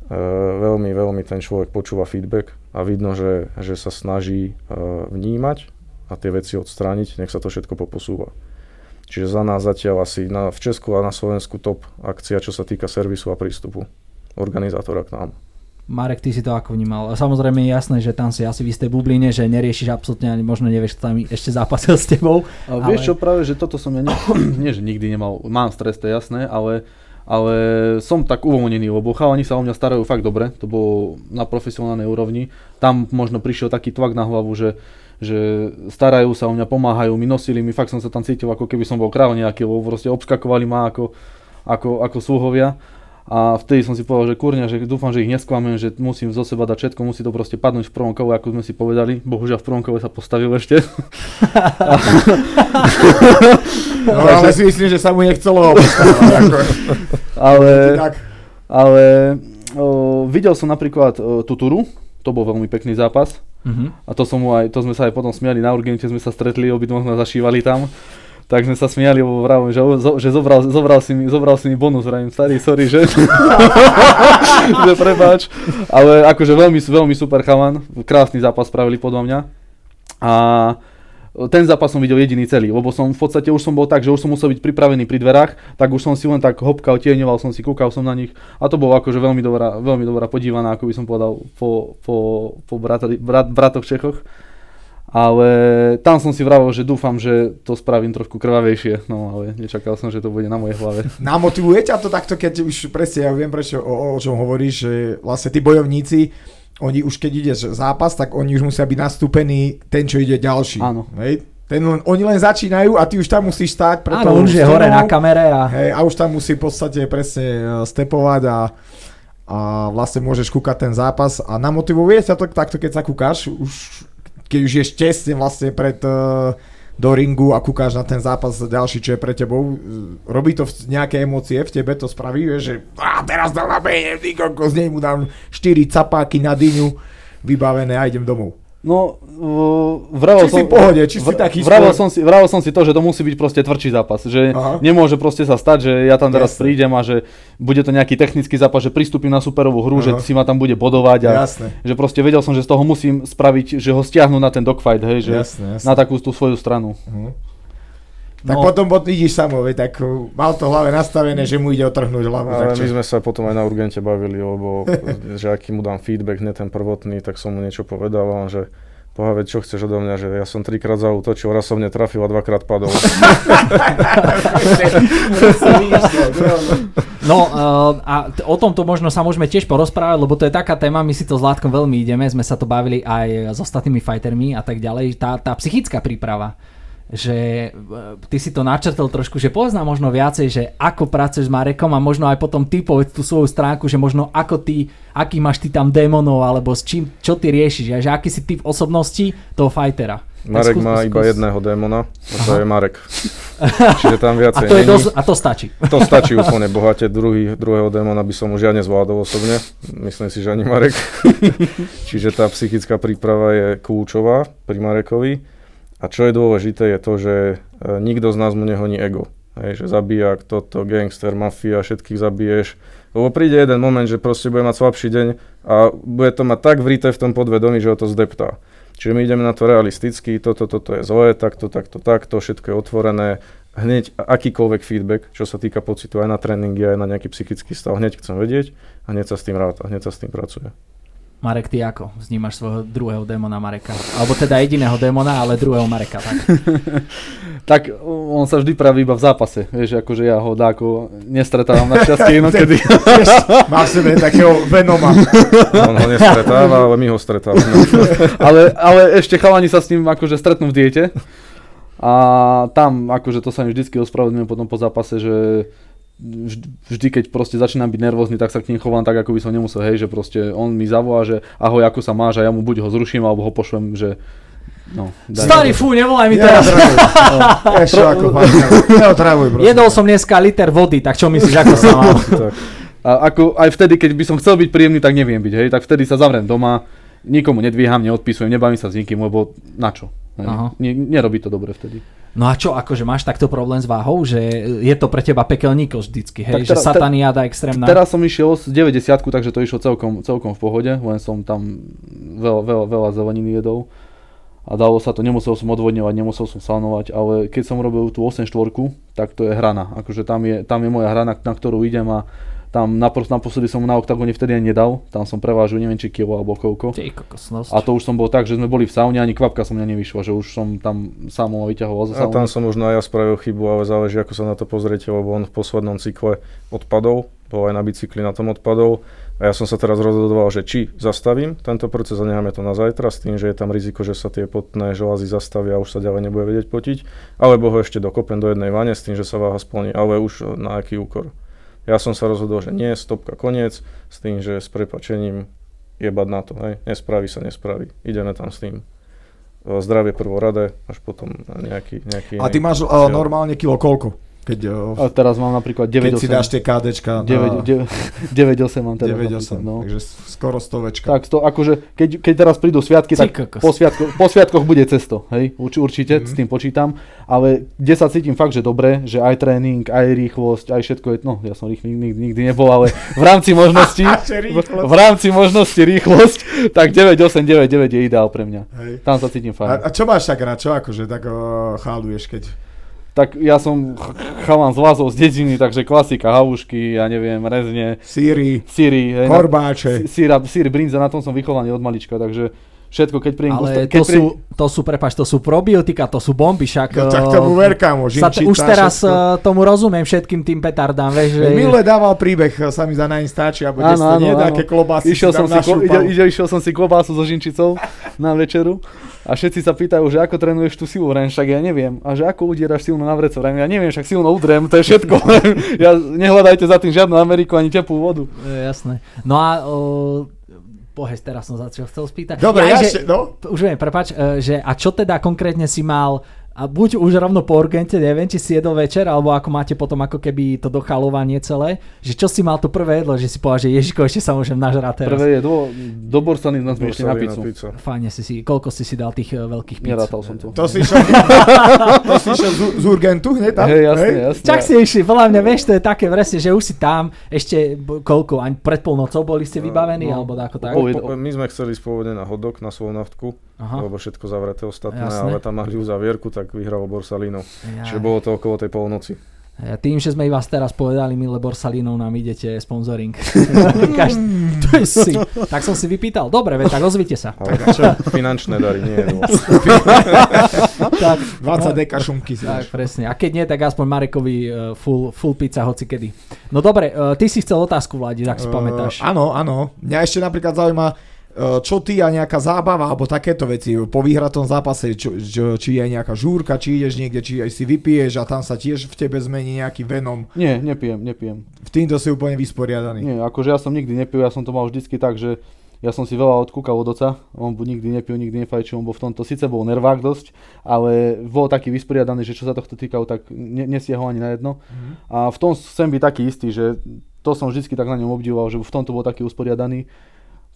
S4: e, veľmi, veľmi ten človek počúva feedback a vidno, že, že sa snaží e, vnímať a tie veci odstrániť, nech sa to všetko poposúva. Čiže za nás zatiaľ asi na, v Česku a na Slovensku top akcia, čo sa týka servisu a prístupu organizátora k nám.
S1: Marek, ty si to ako vnímal? Samozrejme je jasné, že tam si asi v istej bubline, že neriešiš absolútne ani možno nevieš, kto tam ešte zápasil s tebou.
S3: A ale... Vieš čo, práve, že toto som ja ne... nie, že nikdy nemal, mám stres, to je jasné, ale, ale som tak uvoľnený, lebo chalani sa o mňa starajú fakt dobre, to bolo na profesionálnej úrovni. Tam možno prišiel taký tlak na hlavu, že že starajú sa o mňa, pomáhajú mi, nosili mi, fakt som sa tam cítil ako keby som bol král nejaký, lebo proste obskakovali ma ako, ako, ako sluhovia. A vtedy som si povedal, že kurňa, že dúfam, že ich nesklamem, že musím zo seba dať všetko, musí to proste padnúť v prvom kole, ako sme si povedali. Bohužiaľ v prvom kole sa postavil ešte.
S2: no ale si myslím, že sa mu nechcelo
S3: ale, ale o, videl som napríklad o, Tuturu, to bol veľmi pekný zápas
S1: Mhm.
S3: A to, som mu aj, to sme sa aj potom smiali na urgente, sme sa stretli, obidva sme zašívali tam. Tak sme sa smiali, lebo vravím, že, že zobral, zobral, si mi, zobral si mi bonus, vravím, starý, sorry, že, že prepáč. Ale akože veľmi, veľmi super chalan, krásny zápas spravili podľa mňa. A ten zápas som videl jediný celý, lebo som v podstate už som bol tak, že už som musel byť pripravený pri dverách, tak už som si len tak hopkal, tieňoval som si, kúkal som na nich a to bolo akože veľmi dobrá, veľmi dobrá podívaná, ako by som povedal, po, po, po brata, brat, bratoch Čechoch. Ale tam som si vravel, že dúfam, že to spravím trošku krvavejšie, no ale nečakal som, že to bude na mojej hlave.
S2: Namotivuje ťa to takto, keď už presne, ja viem prečo, o, o čom hovoríš, že vlastne tí bojovníci, oni už keď ide zápas, tak oni už musia byť nastúpení ten, čo ide ďalší.
S3: Áno.
S2: Hej? Ten len, oni len začínajú a ty už tam musíš stáť. Pre
S1: Áno, už je hore na kamere a...
S2: Hej, a už tam musí v podstate presne e, stepovať a, a vlastne môžeš kúkať ten zápas a namotivuje ťa to takto, keď sa kúkaš, už, keď už ješ tesne vlastne pred uh, do ringu a kúkáš na ten zápas ďalší, čo je pre tebou. Robí to v- nejaké emócie v tebe, to spraví, vieš, že a teraz dám na ty kokos, nej mu dám 4 capáky na dyňu, vybavené a idem domov.
S3: No, uh, vravel
S2: Či
S3: som...
S2: si pohode, či si
S3: vr-
S2: taký
S3: vravel som, si, vravel som si to, že to musí byť proste tvrdší zápas. Že
S2: Aha.
S3: nemôže proste sa stať, že ja tam teraz
S2: Jasné.
S3: prídem a že bude to nejaký technický zápas, že pristúpim na superovú hru, že
S2: Aha.
S3: si ma tam bude bodovať a
S2: Jasné.
S3: že proste vedel som, že z toho musím spraviť, že ho stiahnu na ten dogfight, hej, že
S2: jasné.
S3: na takú tú svoju stranu.
S2: Tak
S1: No.
S2: potom vidíš samo, veď, tak uh, mal to v hlave nastavené, že mu ide otrhnúť hlavu.
S4: Ale my sme sa potom aj na urgente bavili, lebo že aký mu dám feedback, hneď ten prvotný, tak som mu niečo povedal on, že Poha, veď čo chceš odo mňa, že ja som trikrát zautočil, raz som netrafil a dvakrát padol.
S1: No uh, a t- o tomto možno sa môžeme tiež porozprávať, lebo to je taká téma, my si to s Látkom veľmi ideme, sme sa to bavili aj s ostatnými fightermi a tak ďalej, tá, tá psychická príprava že uh, ty si to načrtol trošku, že pozná možno viacej, že ako pracuješ s Marekom a možno aj potom ty povedz tú svoju stránku, že možno ako ty, aký máš ty tam démonov, alebo s čím, čo ty riešiš, a že aký si typ osobnosti toho fightera.
S4: Marek
S1: skús-
S4: má
S1: skús-
S4: iba jedného démona a to
S1: Aha.
S4: je Marek. Čiže tam
S1: A
S4: viacej
S1: to, je dosť, a to stačí.
S4: To stačí úplne bohate. Druhý, druhého démona by som už ja nezvládol osobne. Myslím si, že ani Marek. Čiže tá psychická príprava je kľúčová pri Marekovi. A čo je dôležité je to, že e, nikto z nás mu nehoní ego. Hej, že zabíja toto, gangster, mafia, všetkých zabiješ. Lebo príde jeden moment, že proste bude mať slabší deň a bude to mať tak vrité v tom podvedomí, že ho to zdeptá. Čiže my ideme na to realisticky, toto, toto je zlé, takto, takto, takto, všetko je otvorené. Hneď akýkoľvek feedback, čo sa týka pocitu aj na tréningy, aj na nejaký psychický stav, hneď chcem vedieť a hneď sa s tým ráta, hneď sa s tým pracuje.
S1: Marek, ty ako vnímaš svojho druhého démona Mareka? Alebo teda jediného démona, ale druhého Mareka, tak?
S3: Tak on sa vždy praví iba v zápase, vieš, akože ja ho dáko nestretávam na šťastie inokedy.
S2: Má v sebe takého Venoma.
S4: On ho nestretáva, ale my ho stretávame.
S3: ale, ale ešte chalani sa s ním akože stretnú v diete. A tam akože to sa mi vždycky ospravedlňujem potom po zápase, že vždy, keď proste začínam byť nervózny, tak sa k ním chovám tak, ako by som nemusel, hej, že proste on mi zavolá, že ahoj, ako sa máš a ja mu buď ho zruším, alebo ho pošlem, že no,
S1: Starý, fú, nevolaj mi teraz.
S2: Neotravuj. Ešte ako. Neotravuj, prosím.
S1: Jedol som dneska liter vody, tak čo myslíš, ako sa mám?
S3: A ako aj vtedy, keď by som chcel byť príjemný, tak neviem byť, hej, tak vtedy sa zavriem doma, nikomu nedvíham, neodpisujem, nebavím sa s nikým, lebo na čo? Nerobí to dobre vtedy.
S1: No a čo, akože máš takto problém s váhou, že je to pre teba pekelníko vždycky, hej,
S3: Tak
S1: že
S3: teraz-
S1: sataniáda extrémna.
S3: Teraz som išiel z 90 takže to išlo celkom, celkom v pohode, len som tam veľa, veľa, veľa zeleniny jedol. A dalo sa to, nemusel som odvodňovať, nemusel som saunovať, ale keď som robil tú 8 štvorku, tak to je hrana, akože tam je, tam je moja hrana, na ktorú idem a tam napros, naposledy som mu na oktagóne vtedy ani nedal, tam som prevážil neviem či kilo alebo koľko.
S1: Ty kokosnosť.
S3: A to už som bol tak, že sme boli v saune, ani kvapka som mňa nevyšla, že už som tam sám ho vyťahoval zo
S4: A tam som možno aj ja spravil chybu, ale záleží, ako sa na to pozriete, lebo on v poslednom cykle odpadol, bol aj na bicykli na tom odpadol. A ja som sa teraz rozhodoval, že či zastavím tento proces a necháme to na zajtra s tým, že je tam riziko, že sa tie potné želazy zastavia a už sa ďalej nebude vedieť potiť, alebo ho ešte dokopem do jednej vane s tým, že sa váha splní, ale už na aký úkor. Ja som sa rozhodol, že nie, stopka, koniec, s tým, že s prepačením jebať na to, hej, nespraví sa, nespraví, ideme tam s tým. E, Zdravie prvorade, až potom nejaký, nejaký
S2: A ty máš uh, normálne kilo koľko? Keď, o,
S3: A teraz mám napríklad
S2: keď si
S3: 9.8.
S2: dáš tie KDčka.
S3: 9, 9.8 mám teraz.
S2: 9.8,
S3: napríklad, no.
S2: takže skoro stovečka.
S3: Tak, to akože, keď, keď teraz prídu sviatky,
S1: Ty
S3: tak po, sviatko, po sviatkoch bude cesto, hej, Urč, určite,
S2: Mhm.
S3: s tým počítam, ale kde sa cítim fakt, že dobre, že aj tréning, aj rýchlosť, aj všetko je, no ja som rýchly nikdy, nikdy nebol, ale v rámci možností,
S2: Že
S3: v, v rámci možnosti rýchlosť, tak 9.8, 9.9 je ideál pre mňa.
S2: Hej.
S3: Tam sa cítim
S2: A,
S3: fajn.
S2: a čo máš tak rád, čo akože tak uh, cháluješ, keď...
S3: Tak ja som ch- chalan z Lázov z dediny, takže klasika, havušky, ja neviem, rezne,
S2: Síry,
S3: síry,
S2: korbáče.
S3: sí- síra, sír, brinza, na tom som vychovaný od malička, takže všetko, keď príjem
S1: Ale
S3: keď
S1: to sú, to sú, prepáč, to sú probiotika, to sú bomby, však...
S2: No, tak
S1: eh,
S2: tomu ver, kámo,
S1: sa už teraz
S2: všetko.
S1: eh, tomu rozumiem všetkým tým petardám, vieš, že...
S2: Minule dával príbeh, eh, sa mi za na Instači, alebo kde ste nie, také klobásy
S3: Išiel
S2: si
S3: som, si, ide, ide, išiel som si klobásu so žinčicou na večeru a všetci sa pýtajú, že ako trénuješ tú silu, Ren, však ja neviem. A že ako udieraš silno na vreco, Ren, ja neviem, však silno udrem, to je všetko. ja, nehľadajte za tým žiadnu Ameriku ani teplú vodu.
S1: E, Jasné. No a... O, Bohes, teraz som sa čo chcel spýtať.
S2: Dobre, ja
S1: že,
S2: ešte, no.
S1: Už viem, prepač, e, že a čo teda konkrétne si mal a buď už rovno po urgente, neviem, či si jedol večer, alebo ako máte potom ako keby to dochalovanie celé, že čo si mal to prvé jedlo, že si povedal, že Ježiko, ešte sa môžem nažrať teraz.
S3: Prvé je do, do Borsaný na ešte na
S4: Borsalina
S3: pizzu.
S1: Fajne si si, koľko si si dal tých e, veľkých pizz?
S3: Nerátal som to.
S2: To si išiel, to si išiel z, z urgentu hneď tam?
S3: Hej, jasne, jasne.
S1: Čak si išli, podľa mňa, vieš, to je také presne, že už si tam, ešte koľko, ani pred polnocou boli ste vybavení,
S3: no.
S1: alebo ako tak?
S4: Po- My sme chceli ísť pôvodne na hodok, na Slovnaftku,
S1: Aha.
S4: lebo všetko zavreté ostatné,
S1: Jasné.
S4: ale tam mali uzavierku, tak vyhral Borsalino.
S1: Ja.
S4: Čiže bolo to okolo tej polnoci.
S1: Tým, že sme vás teraz povedali, milé Borsalinov, nám idete sponzoring. Každ- to je si. Tak som si vypýtal. Dobre, veď tak ozvite sa.
S4: Ale čo, finančné dary, nie jedlo.
S1: tak,
S2: 20 deka šumky si
S1: tak, presne. A keď nie, tak aspoň Marekovi uh, full, full pizza hoci kedy. No dobre, uh, ty si chcel otázku, Vladi, ak si pamätáš.
S2: Uh, áno, áno. Mňa ešte napríklad zaujíma, čo ty a nejaká zábava, alebo takéto veci po vyhratom zápase, čo, čo, či je nejaká žúrka, či ideš niekde, či aj si vypiješ a tam sa tiež v tebe zmení nejaký venom.
S3: Nie, nepijem, nepijem.
S2: V týmto si úplne vysporiadaný.
S3: Nie, akože ja som nikdy nepil, ja som to mal vždycky tak, že ja som si veľa odkúkal od oca, on bu- nikdy nepil, nikdy nefajčil, on bol v tomto, síce bol nervák dosť, ale bol taký vysporiadaný, že čo sa tohto týkal, tak ne, nesiahol ani na jedno.
S2: Mhm.
S3: A v tom chcem byť taký istý, že to som vždycky tak na ňom obdivoval, že v tomto bol taký usporiadaný,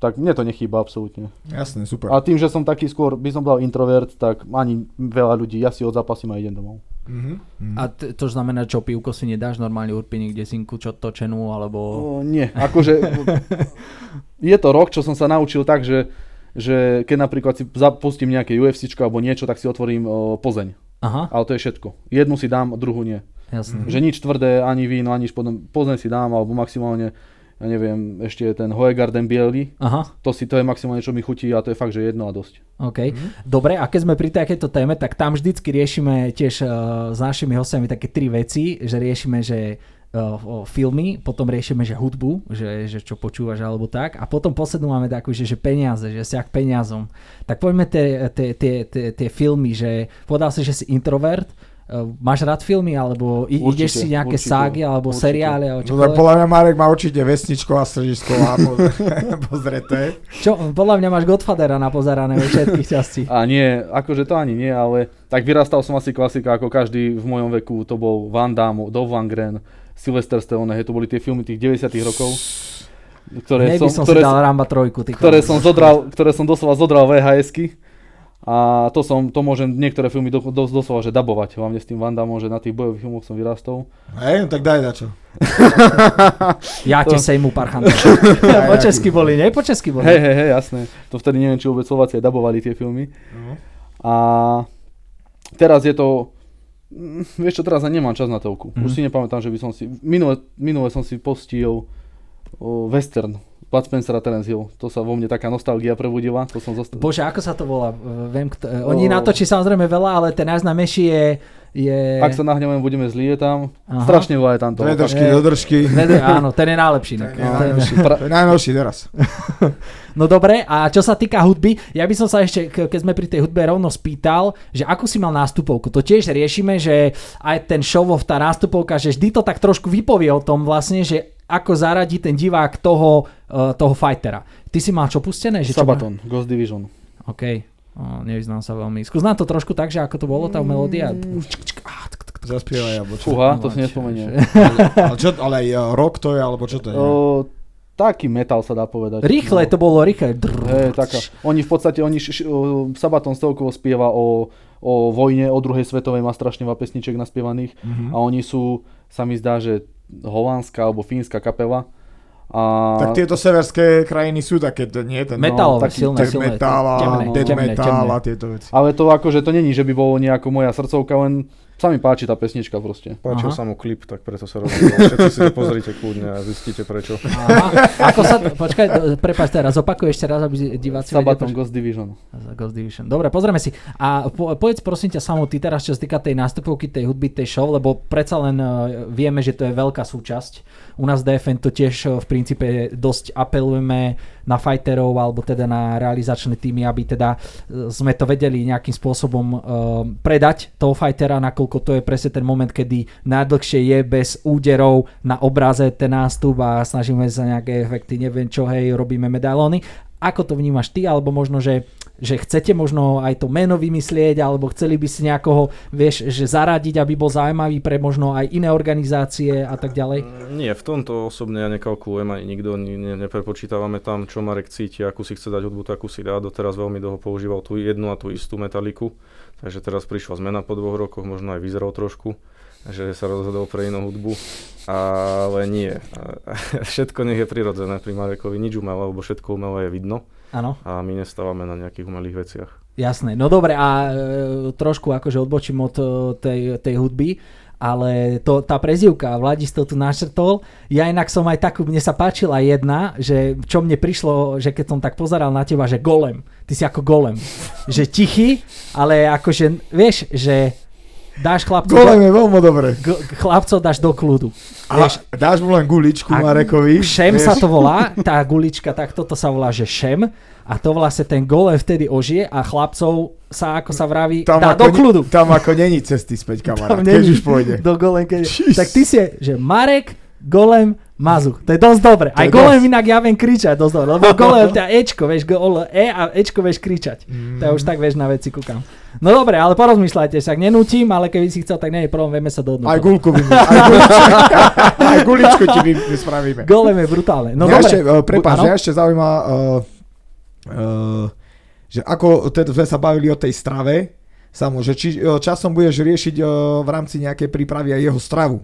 S3: tak mne to nechýba absolútne.
S2: Jasné, super.
S3: A tým, že som taký skôr, by som bol introvert, tak ani veľa ľudí, ja si odzápasím a idem domov.
S2: Mhm, mhm.
S1: A t- to znamená, čo pivko si nedáš normálne urpi niekde zinku, čo točenú, alebo...
S3: O, nie, akože je to rok, čo som sa naučil tak, že, že keď napríklad si zapustím nejaké UFC alebo niečo, tak si otvorím o, Pozeň.
S1: Aha,
S3: Ale to je všetko. Jednu si dám, druhú nie.
S1: jasné.
S3: Že nič tvrdé, ani víno, ani špodom. Pozeň si dám, alebo maximálne, ja neviem, ešte je ten Hoegarden biely.
S1: Aha,
S3: To si, to je maximálne, čo mi chutí a to je fakt, že jedno a dosť.
S1: OK. Dobre, a keď sme pri takejto téme, tak tam vždycky riešime tiež uh, s našimi hostiami také tri veci, že riešime, že uh, filmy, potom riešime, že hudbu, že, že čo počúvaš alebo tak a potom poslednú máme takú, že, že peniaze, že vzťah k peniazom. Tak poďme tie, tie, tie, tie, tie filmy, že povedal si, že si introvert, máš rád filmy alebo i,
S3: Určite,
S1: ideš si nejaké
S3: určite,
S1: ságy alebo
S3: určite.
S1: seriály alebo
S2: No tak
S1: čokoľvek?
S2: podľa mňa Marek má určite vesničko a stredisko a po, pozreté.
S1: Čo, podľa mňa máš Godfathera napozerané vo všetkých častí.
S3: A nie, akože to ani nie, ale tak vyrastal som asi klasika, ako každý v mojom veku, to bol Van Damme, Dolph Lundgren, Sylvester Stallone, hej, to boli tie filmy tých 90 rokov, ktoré
S1: Nej by som,
S3: som,
S1: si
S3: ktoré,
S1: dal Ramba trojku.
S3: Ktoré som zodral, ktoré som doslova zodral VHSky. A to som, to môžem niektoré filmy do, do, doslova, že dabovať, hlavne s tým Van Damme, že na tých bojových filmoch som vyrastol.
S2: Hej, no tak daj na čo.
S1: Ja ti
S3: To-
S1: sejmu parchanta. po česky boli, nie? Po česky boli.
S3: Hej, hej, hej, jasné. To vtedy neviem, či vôbec Slováci aj dabovali tie filmy.
S2: No.
S3: A teraz je to... mm, Vieš čo, teraz nemám čas na telku.
S1: Mhm.
S3: Už si nepamätám, že by som si... Minule, minule som si postil o, western. Bud Spencer a Terence Hill. To sa vo mne taká nostalgia prebudila. To som zostal.
S1: Bože, ako sa to volá? Viem, kto, oni
S3: O.
S1: natočí samozrejme veľa, ale ten najznámejší je... je...
S3: Ak sa nahnevajem, budeme zlí je tam.
S1: Aha.
S3: Strašne veľa je tam toho.
S2: Predržky,
S1: Hej.
S2: dodržky.
S1: Ne, áno, ten je najlepší.
S2: Ten
S1: inak.
S2: je
S1: No,
S2: najlepší.
S3: Pra-
S2: To je najnovší teraz.
S1: No dobre, a čo sa týka hudby, ja by som sa ešte, ke- keď sme pri tej hudbe rovno spýtal, že ako si mal nástupovku. To tiež riešime, že aj ten show tá nástupovka, že vždy to tak trošku vypovie o tom vlastne, že ako zaradí ten divák toho, uh, toho fightera. Ty si mal čo pustené? Že čo má-
S3: Sabaton, Ghost Division.
S1: OK. O, nevyznám sa veľmi. Skús nám to trošku tak, že ako to bolo, tá melódia.
S3: Mm.
S2: Zaspievaj, alebo čo?
S3: Fúha, to si nespomeniem.
S2: ale, čo, ale uh, rock to je, alebo čo to je?
S3: Taký metal sa dá povedať.
S1: Rýchle, to bolo rýchle.
S3: Hej, taká. Oni v podstate, oni š, š, o, Sabaton celkovo spieva o, o vojne, o druhej svetovej, má strašne veľa pesniček naspievaných
S2: Mhm.
S3: a oni sú, sa mi zdá, že holandská alebo fínska kapela. A
S2: Tak tieto severské krajiny sú také, to nie? Ten,
S1: Metalové,
S3: taký-
S1: silné, silné.
S2: metal a
S1: temné,
S2: dead
S1: temné,
S2: metal
S1: temné.
S2: a tieto veci.
S3: Ale to akože to není, že by bolo nejako moja srdcovka, len sa mi páči tá pesnička proste.
S4: Páčil
S1: Aha.
S4: sa mu klip, tak preto sa rozhodol. Všetci si to pozrite kľudne a zistíte prečo.
S1: Aha. Ako sa, počkaj, prepáč teraz, opakuj ešte raz, aby diváci
S3: Sabaton
S1: vedeli,
S3: Ghost Division.
S1: Ghost Division. Dobre, pozrieme si. A po, povedz prosím ťa samo ty teraz, čo sa týka tej nástupovky, tej hudby, tej show, lebo predsa len uh, vieme, že to je veľká súčasť. U nás DFN to tiež uh, v princípe dosť apelujeme na fighterov alebo teda na realizačné týmy, aby teda uh, sme to vedeli nejakým spôsobom uh, predať toho fightera, nakoľko to je presne ten moment, kedy najdlhšie je bez úderov na obraze ten nástup a snažíme sa nejaké efekty, neviem čo, hej, robíme medailóny. Ako to vnímaš ty, alebo možno, že, že chcete možno aj to meno vymyslieť, alebo chceli by si nejakoho, vieš, že zaradiť, aby bol zaujímavý pre možno aj iné organizácie a tak ďalej?
S4: Nie, v tomto osobne ja nekalkulujem ani nikto, ni- ne, neprepočítavame tam, čo Marek cíti, akú si chce dať hudbu, takú si dá. Doteraz veľmi dlho používal tú jednu a tú istú metaliku, takže teraz prišla zmena po dvoch rokoch, možno aj vyzeral trošku, že sa rozhodol pre inú hudbu, ale nie. Všetko nech je prirodzené pri Marekovi, nič umelé, lebo všetko umelé je vidno
S1: Áno,
S4: a my nestávame na nejakých umelých veciach.
S1: jasné. No dobre, a e, trošku akože odbočím od e, tej, tej hudby, ale to, tá prezivka, Vladis to tu našrtol, ja inak som aj takú, mne sa páčila jedna, že čo mne prišlo, že keď som tak pozeral na teba, že golem, ty si ako golem, že tichý, ale akože, vieš, že dáš chlapcov,
S2: Golem je veľmi dobre.
S1: g- chlapcov dáš do kľudu.
S2: A
S1: Vieš,
S2: dáš mu len guličku
S1: A-
S2: Marekovi.
S1: Šem
S2: vieš.
S1: sa to volá, tá gulička, tak toto sa volá, že šem a to vlastne ten golem vtedy ožije a chlapcov sa, ako sa vraví,
S2: tam
S1: dá do kľudu.
S2: Tam ako není cesty späť, kamarát. Keď už pôjde.
S1: Do golem, keď... Tak ty si, že Marek, golem, Mazuch. To je dosť dobre.
S2: To
S1: Aj
S2: je
S1: golem
S2: dosť.
S1: inak ja viem kričať dosť dobre, lebo golem to je Ečko, vieš, gol, E a Ečko vieš kričať.
S2: Mm.
S1: To je už tak, vieš, na veci kúkam. No dobre, ale porozmýšľajte sa, nenútim, ale keby si chcel, tak nie je problém, vieme sa dohodnúť.
S2: Aj gulku vy, aj aj guličku ti vy, vy spravíme.
S1: Golem je brutálne. No
S2: mňa
S1: dobre.
S2: ešte, uh, prepáč, mňa ešte zaujíma, uh, uh, že ako teda sme sa bavili o tej strave, samo, že či časom budeš riešiť v rámci nejakej prípravy aj jeho stravu.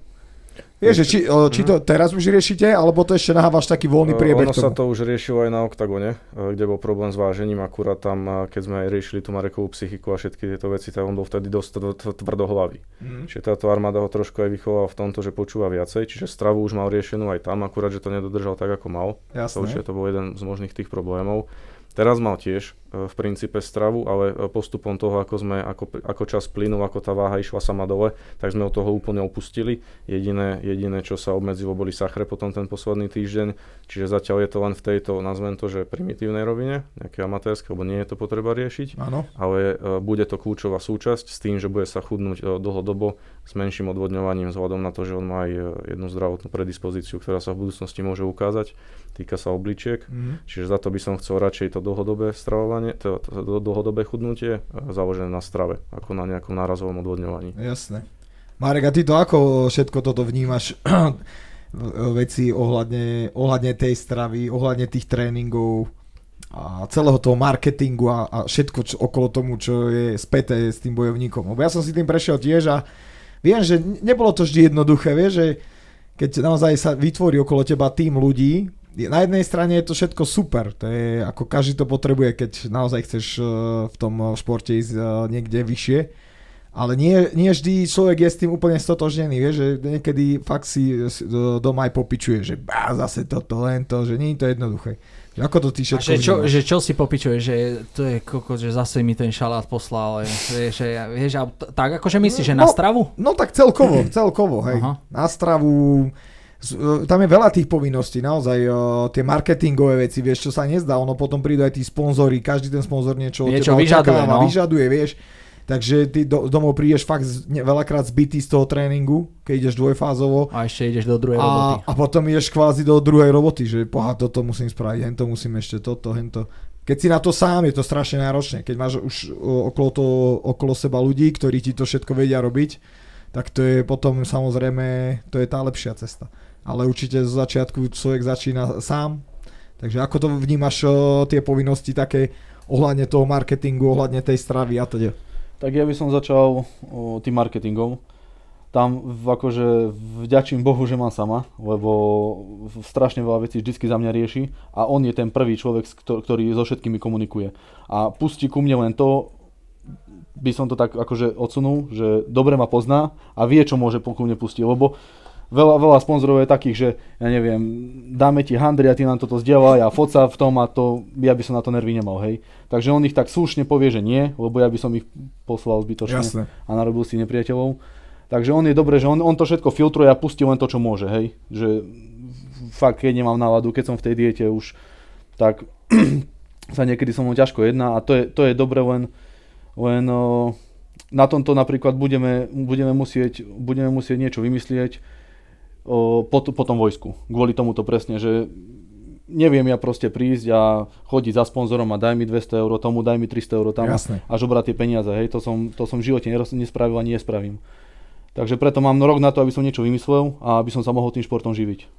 S2: Vieš, či, či to teraz už riešite, alebo to ešte nahávaš taký voľný
S4: Uh,
S2: priebeh
S4: ono sa to už riešilo aj na OKTAGONE, uh, kde bol problém s vážením, akurát tam, uh, keď sme aj riešili tú Marekovú psychiku a všetky tieto veci, tak on bol vtedy dosť tv- tv- tvrdohlavý.
S2: Mhm.
S4: Čiže táto armáda ho trošku aj vychovala v tomto, že počúva viacej, čiže stravu už mal riešenú aj tam, akurát, že to nedodržal tak, ako mal. To
S2: Jasné.
S4: určite to bol jeden z možných tých problémov. Teraz mal tiež e, v princípe stravu, ale e, postupom toho, ako, sme, ako, ako čas plynul, ako tá váha išla sama dole, tak sme od toho úplne opustili. Jediné, jediné čo sa obmedzilo, boli sachre potom ten posledný týždeň, čiže zatiaľ je to len v tejto, nazvem to, že primitívnej rovine, nejaké amatérske, lebo nie je to potreba riešiť
S2: Áno.
S4: ale e, bude to kľúčová súčasť s tým, že bude sa chudnúť e, dlhodobo s menším odvodňovaním vzhľadom na to, že on má aj e, jednu zdravotnú predispozíciu, ktorá sa v budúcnosti môže ukázať, týka sa obličiek,
S2: Mhm.
S4: čiže za to by som chcel radšej to dlhodobé stravovanie, to, to, to dlhodobé chudnutie e, založené na strave, ako na nejakom nárazovom odvodňovaní.
S2: Jasné. Marek, a ty to ako všetko toto vnímaš? veci ohľadne, ohľadne tej stravy, ohľadne tých tréningov a celého toho marketingu a, a všetko čo, okolo tomu, čo je späté s tým bojovníkom. Lebo ja som si tým prešiel tiež a viem, že nebolo to vždy jednoduché, vieš, že keď naozaj sa vytvorí okolo teba tým ľudí, na jednej strane je to všetko super, to je ako každý to potrebuje, keď naozaj chceš eh, v tom športe ísť eh, niekde vyššie, ale nie, nie vždy človek je s tým úplne stotožnený, vieš, že niekedy fakt si do- doma aj popičuje, že bá, zase toto, len to, že nie je to jednoduché. Že ako to ty všetko
S1: že čo,
S2: vnímaš?
S1: že čo si popičuje, že to je kokos, že zase mi ten šalát poslal, vieš, že, vieš a tak akože myslíš, že na
S2: No,
S1: stravu?
S2: No tak celkovo, celkovo, hej.
S1: Aha.
S2: Na stravu, e, tam je veľa tých povinností, naozaj e, tie marketingové veci, vieš, čo sa nezdá, ono potom prídu aj tí sponzory, každý ten sponzor niečo,
S1: Niečo vyžaduje, no.
S2: vyžaduje, vieš. Takže ty do, domov prídeš fakt z, ne, veľakrát zbytý z toho tréningu, keď ideš dvojfázovo
S1: A ešte ideš do druhej roboty.
S2: a, a potom ideš kvázi do druhej roboty, že poha, toto musím spraviť, hento musím ešte toto, hento. Keď si na to sám, je to strašne náročné. Keď máš už o, okolo, to, okolo seba ľudí, ktorí ti to všetko vedia robiť, tak to je potom samozrejme, to je tá lepšia cesta. Ale určite z začiatku človek začína sám, takže ako to vnímaš o, tie povinnosti také ohľadne toho marketingu, ohľadne tej stravy a teda?
S3: Tak ja by som začal o, tým marketingom. Tam akože vďačím Bohu, že mám sama, lebo strašne veľa vecí vždy za mňa rieši a on je ten prvý človek, ktorý so všetkými komunikuje. A pustí ku mne len to, by som to tak akože odsunul, že dobre ma pozná a vie, čo môže ku pustiť, lebo veľa, veľa sponzorov je takých, že ja neviem, dáme ti handry a ty nám toto zdieľaj a foca v tom a to, ja by som na to nervy nemal, hej. Takže on ich tak slušne povie, že nie, lebo ja by som ich poslal zbytočne
S2: Jasné.
S3: a narobil si nepriateľov. Takže on je dobré, že on, on to všetko filtruje a pustí len to, čo môže, hej. Že fakt, keď nemám náladu, keď som v tej diete už, tak sa niekedy som mu ťažko jedná a to je, to je dobre len, len na tomto napríklad budeme, budeme, musieť, budeme musieť niečo vymyslieť po, po tom vojsku. Kvôli tomuto presne, že neviem ja proste prísť a chodiť za sponzorom a daj mi 200 eur tomu, daj mi 300 eur tam
S2: Jasné.
S3: a žobrať tie peniaze, hej, to som, to som v živote nespravil ani nespravím. Takže preto mám rok na to, aby som niečo vymyslel a aby som sa mohol tým športom živiť.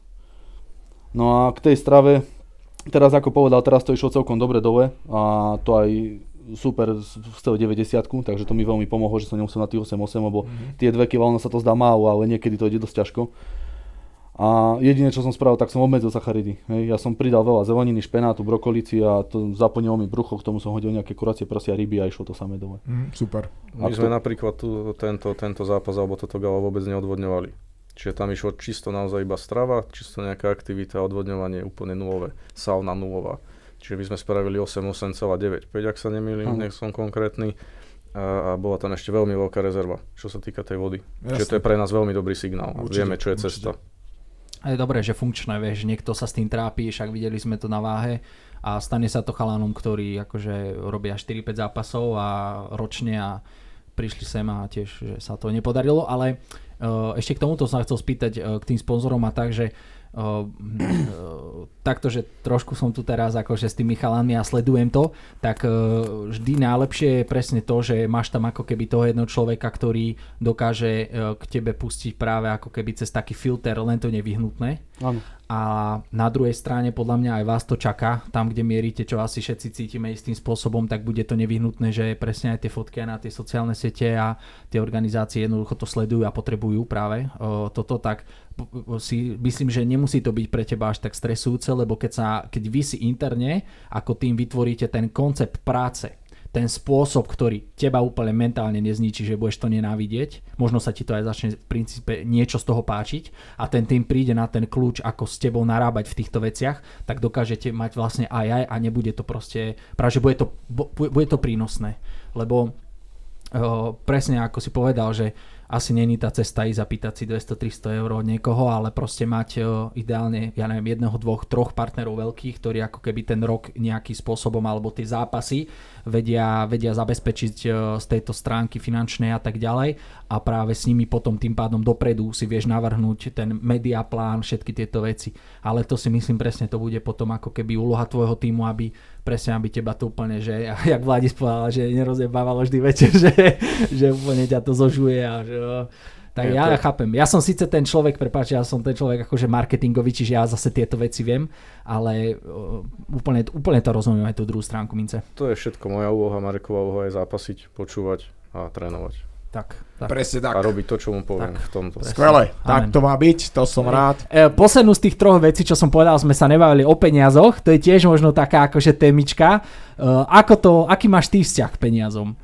S3: No a k tej strave, teraz ako povedal, teraz to išlo celkom dobre dole a to aj super z z toho 90 takže to mi veľmi pomohlo, že som nemusel na tých 8-8, lebo tie 2 kg ono sa to zdá málo, ale niekedy to ide dosť ťažko. A jediné, čo som spravil, tak som obmedzil sacharidy. Hej. Ja som pridal veľa zeleniny, špenátu, brokolici a to zaplnilo mi brucho, k tomu som hodil nejaké kuracie prsia, ryby a išlo to samé dole.
S2: Mm, super.
S4: My
S3: Ak
S4: sme
S3: to-
S4: napríklad tu, tento, tento zápas alebo toto gala vôbec neodvodňovali. Čiže tam išlo čisto naozaj iba strava, čisto nejaká aktivita, odvodňovanie úplne nulové, sauna nulová. Čiže my sme spravili 8, 8,95, ak sa nemýlim, nech som konkrétny. A, a bola tam ešte veľmi veľká rezerva, čo sa týka tej vody. Čiže
S2: Jasné.
S4: to je pre nás veľmi dobrý signál. a
S2: Určite,
S4: Vieme, čo je
S2: určite.
S4: cesta.
S1: Je dobré, že funkčné, vieš, niekto sa s tým trápi, však videli sme to na váhe. A stane sa to chalánom, ktorí akože robia 4-5 zápasov a ročne a prišli sem a tiež že sa to nepodarilo, ale uh, ešte k tomuto som sa chcel spýtať uh, k tým sponzorom a tak, že uh, uh, takto, že trošku som tu teraz akože s tými chalánmi a sledujem to, tak uh, vždy najlepšie je presne to, že máš tam ako keby toho jedného človeka, ktorý dokáže uh, k tebe pustiť práve ako keby cez taký filter len to nevyhnutné.
S3: Áno.
S1: A na druhej strane podľa mňa aj vás to čaká, tam kde mierite, čo asi všetci cítime istým spôsobom, tak bude to nevyhnutné, že presne aj tie fotky aj na tie sociálne siete a tie organizácie jednoducho to sledujú a potrebujú práve o, toto, tak si myslím, že nemusí to byť pre teba až tak stresujúce, lebo keď, sa, keď vy si interne ako tým vytvoríte ten koncept práce, ten spôsob, ktorý teba úplne mentálne nezničí, že budeš to nenávidieť, možno sa ti to aj začne v princípe niečo z toho páčiť a ten tým príde na ten kľúč, ako s tebou narábať v týchto veciach, tak dokážete mať vlastne aj aj a nebude to proste, práve že bude to, bu- bude to prínosné, lebo uh, presne ako si povedal, že asi není tá cesta ísť zapýtať si 200-300 eur od niekoho, ale proste mať uh, ideálne, ja neviem, jedného, dvoch, troch partnerov veľkých, ktorí ako keby ten rok nejakým spôsobom alebo tie zápasy vedia, vedia zabezpečiť uh, z tejto stránky finančnej a tak ďalej a práve s nimi potom tým pádom dopredu si vieš navrhnúť ten mediaplán, všetky tieto veci. Ale to si myslím presne to bude potom ako keby úloha tvojho týmu, aby presne aby teba to úplne, že jak Vladis povedal, že nerozjebávalo vždy večer, že, že úplne ťa to zožuje a že tak ja
S4: to-
S1: chápem. Ja som síce ten človek, prepáč, ja som ten človek akože marketingový, čiže ja zase tieto veci viem, ale úplne, úplne to rozumiem aj tú druhú stránku mince.
S4: To je všetko moja úloha, Mareková úloha je zápasiť, počúvať a trénovať.
S1: Tak, tak.
S2: Presne tak.
S4: A robiť to, čo mu poviem
S1: Tak,
S4: v tomto.
S1: presne.
S2: Skvelé.
S1: Amen.
S2: Tak to má byť, to som rád.
S1: E, poslednú z tých troch vecí, čo som povedal, sme sa nebavili o peniazoch, to je tiež možno taká akože témička. E, ako to, aký máš ty vzťah k peniazom?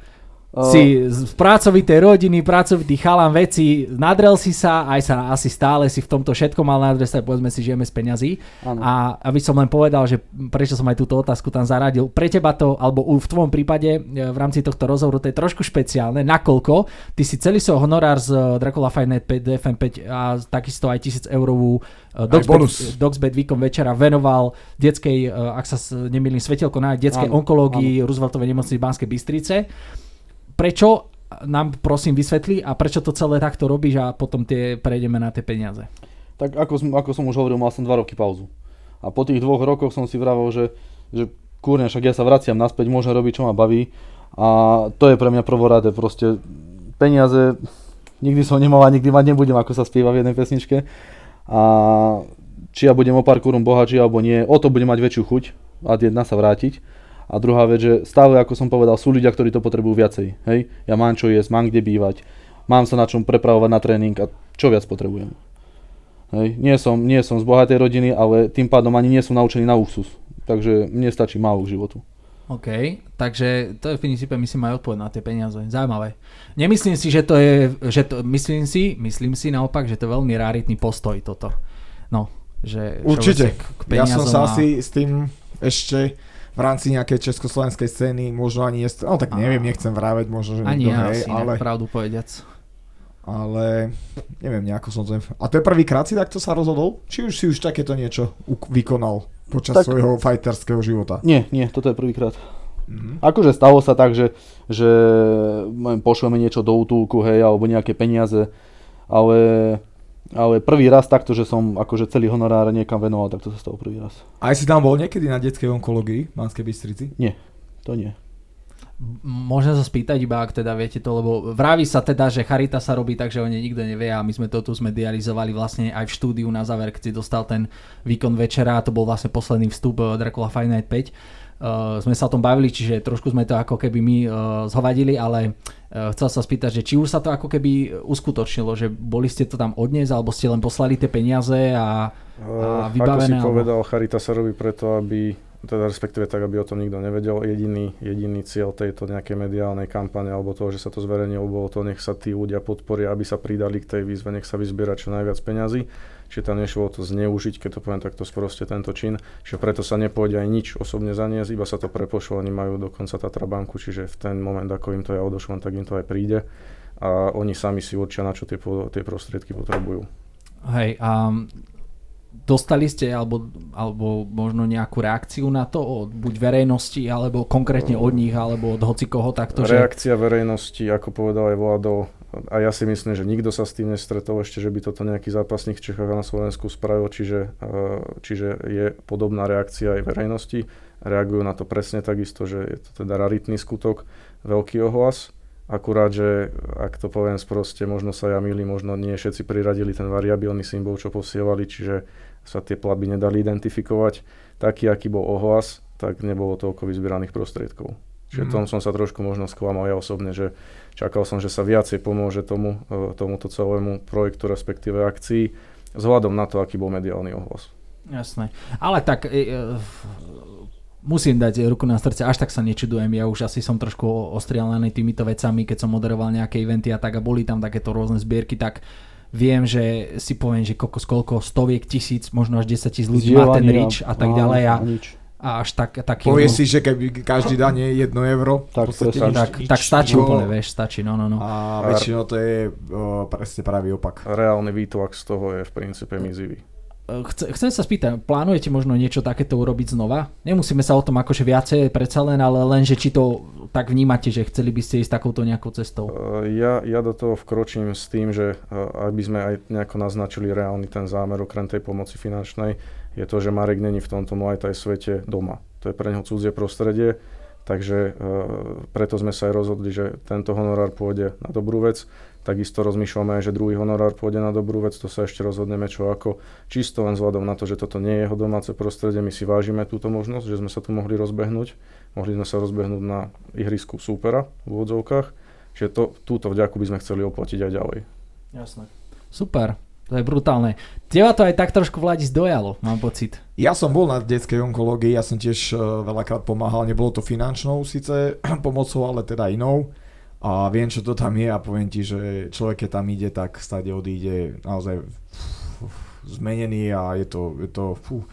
S1: Si z pracovitej rodiny, pracovitý chalan veci, nadrel si sa, aj sa asi stále si v tomto všetkom mal nadresať, povedzme si, žijeme z peňazí. A aby som len povedal, že prečo som aj túto otázku tam zaradil, pre teba to, alebo u- v tvojom prípade e, v rámci tohto rozhovoru to je trošku špeciálne, nakoľko ty si celý svoj honorár z e, Dracula Fight 5, DFM 5 a takisto aj 1000 eurovú
S2: bonus.
S1: Dogsbet výkon večera venoval detskej, e, ak sa nemýlim, svetielko na detskej onkológii Rooseveltovej nemocnice v Banskej Bystrice. Prečo nám prosím vysvetli a prečo to celé takto robíš a potom tie prejdeme na tie peniaze.
S3: Tak ako som, ako som už hovoril, mal som 2 roky pauzu. A po tých dvoch rokoch som si vravel, že, že kurne, však ja sa vraciam naspäť, môžem robiť, čo ma baví. A to je pre mňa prvoradé, proste peniaze Nikdy som nemal a nikdy mať nebudem, ako sa spieva v jednej pesničke. A či ja budem o pár korún bohatší alebo nie, o to budem mať väčšiu chuť a jedna sa vrátiť. A druhá vec, že stále, ako som povedal, sú ľudia, ktorí to potrebujú viacej. Hej? Ja mám čo jesť, mám kde bývať, mám sa na čom prepravovať na tréning a čo viac potrebujem. Hej? Nie, som, nie som z bohatej rodiny, ale tým pádom ani nie som naučený na luxus. Takže mne stačí málo k životu.
S1: OK, takže to je v princípe, myslím, aj odpoveď na tie peniaze. Zaujímavé. Nemyslím si, že to je, že to, myslím si, myslím si naopak, že to je veľmi raritný postoj toto. No, že
S2: Určite.
S1: K
S2: Ja som sa
S1: a...
S2: asi s tým ešte v rámci nejakej československej scény možno ani jest... No tak neviem, nechcem vrávať, možno, že
S1: Ani
S2: niekto,
S1: ja
S2: hej,
S1: asi,
S2: ale,
S1: pravdu povediac.
S2: ale neviem, nejako som to... A to je prvýkrát si takto sa rozhodol? Či už si už takéto niečo uk- vykonal počas
S3: Tak-
S2: svojho fighterského života?
S3: Nie, nie, toto je prvýkrát.
S2: Mhm.
S3: Akože stalo sa tak, že, že pošleme niečo do útulku, hej, alebo nejaké peniaze, ale, ale prvý raz takto, že som akože celý honorár niekam venoval, tak to sa stalo prvý raz.
S2: Aj si tam bol niekedy na detskej onkológii v Banskej Bystrici?
S3: To nie.
S1: Môžem sa spýtať iba, ak teda viete to, lebo vraví sa teda, že charita sa robí tak, že o nej nikto nevie a my sme to tu zmedializovali vlastne aj v štúdiu na záver, keď si dostal ten výkon večera a to bol vlastne posledný vstup eh, Dracula Fight Night 5. Uh, sme sa o tom bavili, čiže trošku sme to ako keby my uh, zhovadili, ale uh, chcel sa spýtať, že či už sa to ako keby uskutočnilo, že boli ste to tam odniesť, alebo ste len poslali tie peniaze a A vybavené,
S4: Ako si
S1: alebo-
S4: povedal, Charita sa robí preto, aby teda respektíve tak, aby o tom nikto nevedel. Jediný, jediný cieľ tejto nejakej mediálnej kampane alebo toho, že sa to zverejnilo, bolo to, nech sa tí ľudia podporia, aby sa pridali k tej výzve, nech sa vyzbiera čo najviac peňazí. Čiže tam nešlo to zneužiť, keď to poviem takto sproste tento čin, že preto sa nepôjde aj nič osobne zaniesť, iba sa to prepošlo, oni majú dokonca Tatra banku, čiže v ten moment, ako im to ja odošlem, tak im to aj príde a oni sami si určia, na čo tie, tie prostriedky potrebujú.
S1: Hej, a dostali ste alebo, alebo možno nejakú reakciu na to od buď verejnosti, alebo konkrétne od nich, alebo od hocikoho takto, že...
S4: Reakcia verejnosti, ako povedal aj Vlado, a ja si myslím, že nikto sa s tým nestretol ešte, že by toto nejaký zápasník v Čechách a na Slovensku spravil, čiže, eh, čiže je podobná reakcia aj verejnosti. Reagujú na to presne takisto, že je to teda raritný skutok, veľký ohlas. Akurát, že ak to poviem sproste, možno sa ja milím, možno nie všetci priradili ten variabilný symbol, čo posielali, čiže sa tie platby nedali identifikovať. Taký, aký bol ohlas, tak nebolo toľko vyzbieraných prostriedkov. Čiže
S2: Mhm.
S4: tom som sa trošku možno sklamal ja osobne, že čakal som, že sa viacej pomôže tomu, e, tomuto celému projektu, respektíve akcii, vzhľadom na to, aký bol mediálny ohlas.
S1: Jasné. Ale tak e, e, musím dať ruku na srdce, až tak sa nečudujem, ja už asi som trošku ostrielaný týmito vecami, keď som moderoval nejaké eventy a tak a boli tam takéto rôzne zbierky, tak viem, že si poviem, že koľko, koľko stoviek tisíc, možno až 10 tisíc ľudí má ten reach a tak ďalej a,
S3: nič.
S1: A až tak, taký...
S2: Povie si, že keby každý dan je 1 euro,
S3: Tak,
S2: podstate nič-
S1: tak, tak stačí úplne, vieš, stačí, no, no, no.
S2: A väčšinou to je o, presne pravý opak.
S4: Reálny výtlak z toho je v princípe mizivý.
S1: Chce, chcem sa spýtať, plánujete možno niečo takéto urobiť znova? Nemusíme sa o tom akože viacej predsa len, ale len, že či to tak vnímate, že chceli by ste ísť takouto nejakou cestou.
S4: E, Ja, ja do toho vkročím s tým, že e, aby sme aj nejako naznačili reálny ten zámer okrem tej pomoci finančnej, je to, že Marek není v tomto Muay Thai svete doma. To je pre neho cudzie prostredie, takže e, preto sme sa aj rozhodli, že tento honorár pôjde na dobrú vec. Takisto rozmýšľame aj, že druhý honorár pôjde na dobrú vec, to sa ešte rozhodneme čo ako. Čisto len vzhľadom na to, že toto nie je jeho domáce prostredie, my si vážime túto možnosť, že sme sa tu mohli rozbehnúť. Mohli sme sa rozbehnúť na ihrisku súpera v úvodzovkách. Čiže to, túto vďaku by sme chceli oplatiť aj ďalej.
S1: Jasné. Super, to je brutálne. Teba to aj tak trošku Vladis dojalo, mám pocit.
S2: Ja som bol na detskej onkológii, ja som tiež e, veľakrát pomáhal, nebolo to finančnou síce pomocou, ale teda inou. A viem, čo to tam je a poviem ti, že človek, keď tam ide, tak stade odíde naozaj zmenený a je to, je to fú,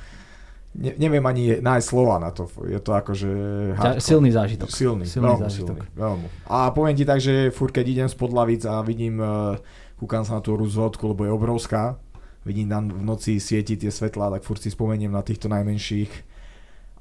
S2: ne, neviem ani nájsť slova na to. Je to akože... Hardcore.
S1: silný zážitok.
S2: Silný,
S1: Silný
S2: veľmi
S1: zážitok.
S2: silný. Veľmi. A poviem ti tak, že furt keď idem spod lavic a vidím, uh, kúkam sa na tú rúzvodku, lebo je obrovská, vidím tam v noci svieti tie svetlá, tak furt si spomeniem na týchto najmenších,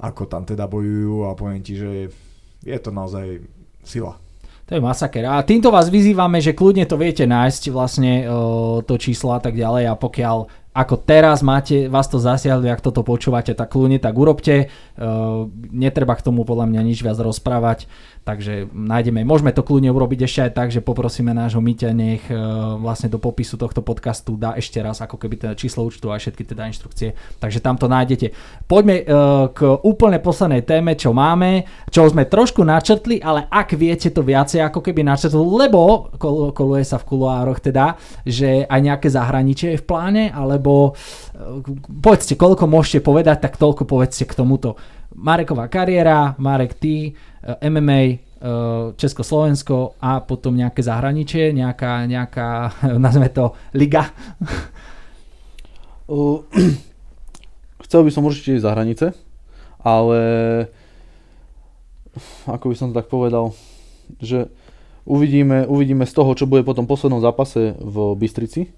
S2: ako tam teda bojujú a poviem ti, že je to naozaj sila.
S1: To je masaker. A týmto vás vyzývame, že kľudne to viete nájsť vlastne o, to číslo a tak ďalej a pokiaľ ako teraz máte, vás to zasiahli, ak toto počúvate, tak kľudne tak urobte. O, netreba k tomu podľa mňa nič viac rozprávať. Takže nájdeme, môžeme to kľudne urobiť ešte aj tak, že poprosíme nášho Miťa, nech e, vlastne do popisu tohto podcastu dá ešte raz ako keby teda číslo účtu a všetky teda inštrukcie. Takže tam to nájdete. Poďme e, k úplne poslednej téme, čo máme, čo sme trošku načrtli, ale ak viete to viacej ako keby načrtli, lebo kol, koluje sa v kuloároch teda, že aj nejaké zahraničie je v pláne, alebo e, povedzte, koľko môžete povedať, tak toľko povedzte k tomuto. Mareková kariéra, Marek, ty, Eh, MMA, eh, Československo a potom nejaké zahraničie, nejaká, nejaká nazme to, liga?
S3: Chcel by som určite ísť za hranice, ale ako by som to tak povedal, že uvidíme, uvidíme z toho, čo bude po tom poslednom zápase v Bystrici,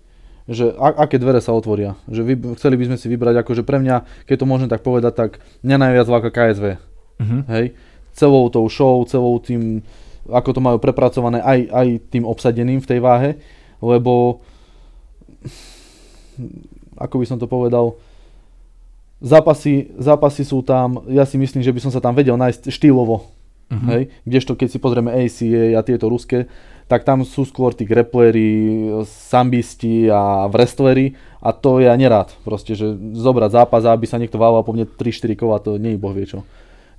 S3: že a, aké dvere sa otvoria. Že vy, chceli by sme si vybrať, akože pre mňa, keď to môžem tak povedať, tak mňa najviac láka KSV. Uh-huh. Hej? celou tou show, celou tým, ako to majú prepracované aj, aj tým obsadeným v tej váhe, lebo ako by som to povedal, zápasy, zápasy sú tam, ja si myslím, že by som sa tam vedel nájsť štýlovo. Uh-huh. Hej? Kdežto keď si pozrieme ACA a tieto ruské, tak tam sú skôr tí grappleri, sambisti a wrestleri a to ja nerád. Proste, že zobrať zápas aby sa niekto válal po mne 3-4 kola, to nie je boh vie čo.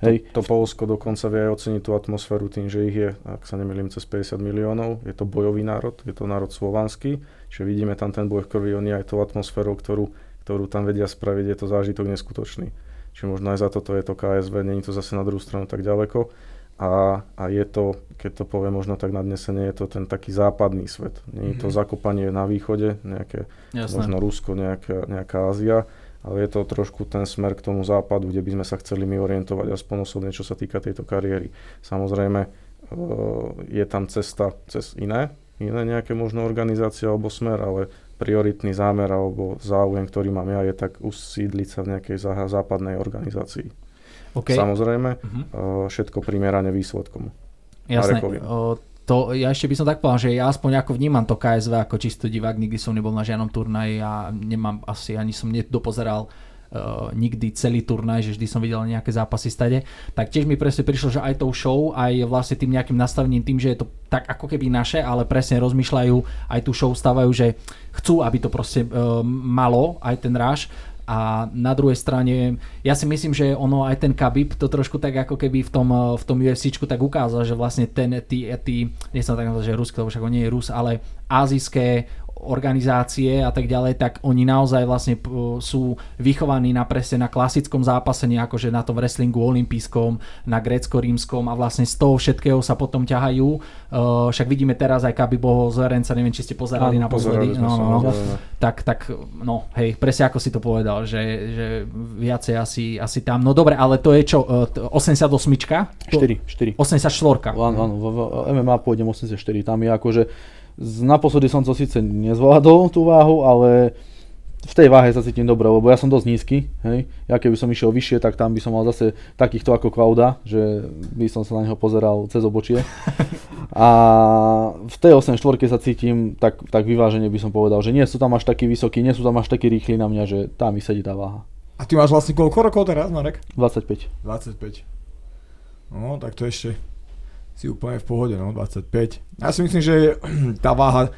S4: Hej. To, to Polsko dokonca vie aj oceniť tú atmosféru tým, že ich je, ak sa nemýlim, cez 50 miliónov. Je to bojový národ, je to národ slovanský, čiže vidíme tam ten boj v krvi, oni aj tou atmosférou, ktorú, ktorú tam vedia spraviť, je to zážitok neskutočný. Čiže možno aj za toto je to KSV, není to zase na druhú stranu tak ďaleko. A, a je to, keď to poviem možno tak nadnesenie, je to ten taký západný svet. Nie je to mm-hmm. zakopanie na východe, nejaké, Jasné. možno Rusko, nejaká, nejaká Ázia, ale je to trošku ten smer k tomu západu, kde by sme sa chceli my orientovať aspoň osobne, čo sa týka tejto kariéry. Samozrejme, e, je tam cesta cez iné, iné nejaké možno organizácie alebo smer, ale prioritný zámer alebo záujem, ktorý mám ja, je tak usídliť sa v nejakej západnej organizácii. Okay. Samozrejme, uh-huh. všetko primerane výsledkom.
S1: Jasné to ja ešte by som tak povedal, že ja aspoň ako vnímam to KSV ako čisto divák, nikdy som nebol na žiadnom turnaji a nemám asi, ani som nedopozeral uh, nikdy celý turnaj, že vždy som videl nejaké zápasy stade, tak tiež mi presne prišlo, že aj tou show, aj vlastne tým nejakým nastavením, tým, že je to tak ako keby naše, ale presne rozmýšľajú, aj tú show stávajú, že chcú, aby to proste uh, malo, aj ten ráž a na druhej strane, ja si myslím, že ono aj ten Khabib to trošku tak ako keby v tom, v tom UFCčku tak ukázal, že vlastne ten, tí, tí nie som tak nazval, že ruský, lebo však on nie je Rus, ale azijské organizácie a tak ďalej, tak oni naozaj vlastne sú vychovaní na presne na klasickom zápase, akože na tom wrestlingu olimpijskom, na grécko-rímskom a vlastne z toho všetkého sa potom ťahajú. Uh, však vidíme teraz aj Kabiboho z Verenca, neviem, či ste pozerali na pozreli. No, no, no. Tak, tak, no, hej, presne ako si to povedal, že, že viacej asi, asi tam. No dobre, ale to je čo, uh, 88
S3: 4, 4.
S1: 84
S3: Áno, áno, v MMA pôjdem 84, tam je akože Naposledy som to síce nezvládol tú váhu, ale v tej váhe sa cítim dobre, lebo ja som dosť nízky, hej. Ja keby som išiel vyššie, tak tam by som mal zase takýchto ako Klauda, že by som sa na neho pozeral cez obočie. A v tej 8 štvorke sa cítim tak, tak vyvážene by som povedal, že nie sú tam až takí vysokí, nie sú tam až takí rýchli na mňa, že tam mi sedí tá váha.
S2: A ty máš vlastne koľko rokov teraz, Marek?
S3: 25.
S2: 25. No, tak to ešte si úplne v pohode, no, 25. Ja si myslím, že tá váha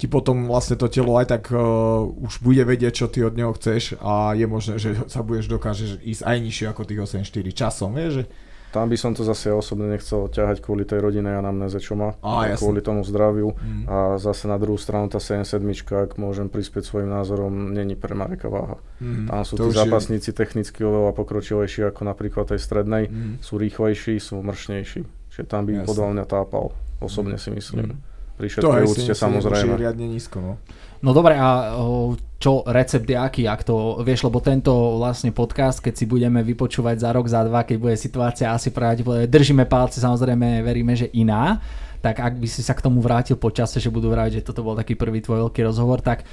S2: ti potom vlastne to telo aj tak uh, už bude vedieť, čo ty od neho chceš a je možné, že sa budeš dokážeš ísť aj nižšie ako tých 8-4 časom, vieš, že
S4: tam by som to zase osobne nechcel ťahať kvôli tej rodine anamnéze, čo má,
S2: a,
S4: kvôli tomu zdraviu. Mm. A zase na druhú stranu tá 77, ak môžem prispieť svojim názorom, není pre Mareka váha. Mm. Tam sú to tí zápasníci je... technicky oveľa pokročilejší ako napríklad tej strednej, mm. sú rýchlejší, sú mršnejší. Čiže tam by podľa mňa tápal, osobne si myslím. Mm. Pri všetkej úcte samozrejme.
S2: To riadne nízko, no.
S1: No dobre, a čo recept je aký, ak to vieš, lebo tento vlastne podcast, keď si budeme vypočúvať za rok, za dva, keď bude situácia asi pravdepodobne, držíme palce, samozrejme veríme, že iná, tak ak by si sa k tomu vrátil po čase, že budú vrať, že toto bol taký prvý tvoj veľký rozhovor, tak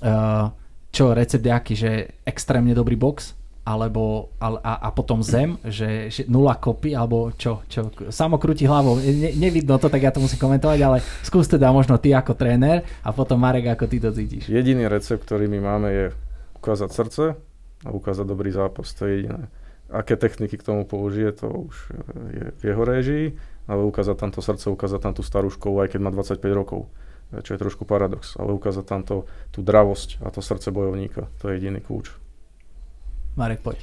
S1: uh, čo recept je aký, že extrémne dobrý box, alebo a, a potom zem, že, že nula kopy, alebo čo, čo, samo krúti hlavou, ne, nevidno to, tak ja to musím komentovať, ale skús teda možno ty ako tréner a potom Marek, ako ty to cítiš.
S4: Jediný recept, ktorý my máme je ukázať srdce a ukázať dobrý zápas, to je jediné. Aké techniky k tomu použije, to už je v jeho réžii, ale ukázať tam to srdce, ukázať tam tú starú školu, aj keď má 25 rokov čo je trošku paradox, ale ukázať tam to, tú dravosť a to srdce bojovníka, to je jediný kľúč.
S1: Marek, poď.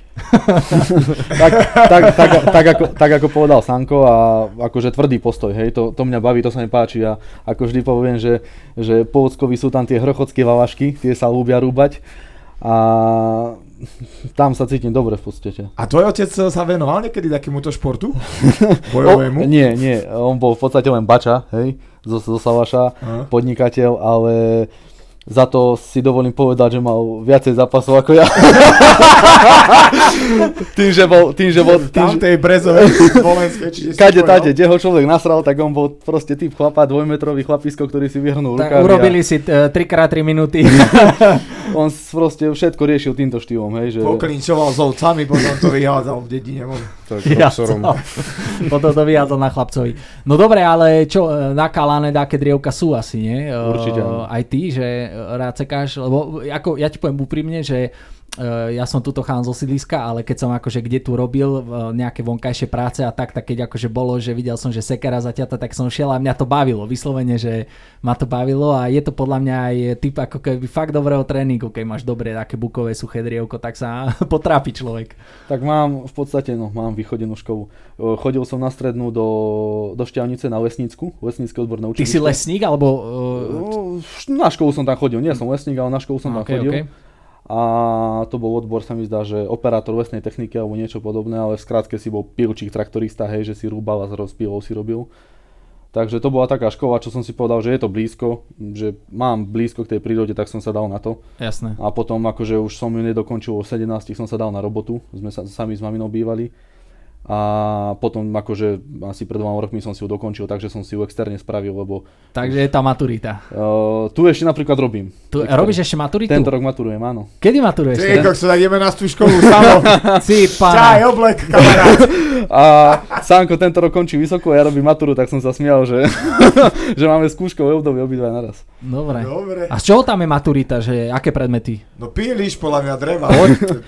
S3: tak, tak, tak, tak, ako, tak ako povedal Sanko a akože tvrdý postoj, hej, to, to mňa baví, to sa mi páči a ako vždy poviem, že, že po Ockovi sú tam tie hrochodské valašky, tie sa ľúbia rúbať a tam sa cítim dobre v podstate.
S2: A tvoj otec sa venoval niekedy takémuto športu? Bojovému?
S3: O, nie, nie, on bol v podstate len bača, hej, zo, zo Salaša, podnikateľ, ale za to si dovolím povedať, že mal viacej zápasov ako ja. tým, že bol... Tým, že bol tým,
S2: Tam tej brezovej
S3: Kade tade, kde ho človek nasral, tak on bol proste typ chlapa, dvojmetrový chlapisko, ktorý si vyhrnul
S1: tak urobili a... si 3x3 minúty.
S3: on proste všetko riešil týmto štýlom, hej. Že...
S2: Poklinčoval s ovcami, potom to vyhádzal v dedine.
S1: Tak, potom to vyhádzal na chlapcovi. No dobre, ale čo, e, nakalané dáke drievka sú asi, nie?
S3: Určite.
S1: Uh, aj ty, že rád sekáš, lebo ako, ja ti poviem úprimne, že ja som tuto chán zo sídliska, ale keď som akože kde tu robil uh, nejaké vonkajšie práce a tak, tak keď akože bolo, že videl som, že sekera zaťata, tak som šiel a mňa to bavilo, vyslovene, že ma to bavilo a je to podľa mňa aj typ ako keby fakt dobrého tréningu, keď máš dobré také bukové suché drievko, tak sa potrápi človek.
S3: Tak mám v podstate, no mám vychodenú školu. Uh, chodil som na strednú do, do Šťavnice na lesnícku, lesnícke odborné učilište.
S1: Ty si lesník alebo...
S3: Uh... Na školu som tam chodil, nie som lesník, ale na školu som okay, tam chodil. Okay a to bol odbor, sa mi zdá, že operátor lesnej techniky alebo niečo podobné, ale v skrátke si bol pilčík traktorista, hej, že si rúbal a z rozpilov si robil. Takže to bola taká škola, čo som si povedal, že je to blízko, že mám blízko k tej prírode, tak som sa dal na to.
S1: Jasné.
S3: A potom akože už som ju nedokončil, o 17 som sa dal na robotu, sme sa sami s maminou bývali a potom akože asi pred dvoma rokmi som si ju dokončil, takže som si ju externe spravil, lebo...
S1: Takže je tá maturita.
S3: Uh, tu ešte napríklad robím.
S1: Tu, robíš ešte maturitu?
S3: Tento rok maturujem, áno.
S1: Kedy maturuješ?
S2: Ty, kok sa tak ideme na tú školu samo.
S1: si, pána.
S2: Čaj, oblek, kamarát.
S3: A Sánko tento rok končí vysoko a ja robím maturu, tak som sa smial, že, že máme skúškové obdobie obidva naraz.
S1: Dobre.
S2: Dobre.
S1: A z čoho tam je maturita, že aké predmety?
S2: No píliš podľa mňa dreva.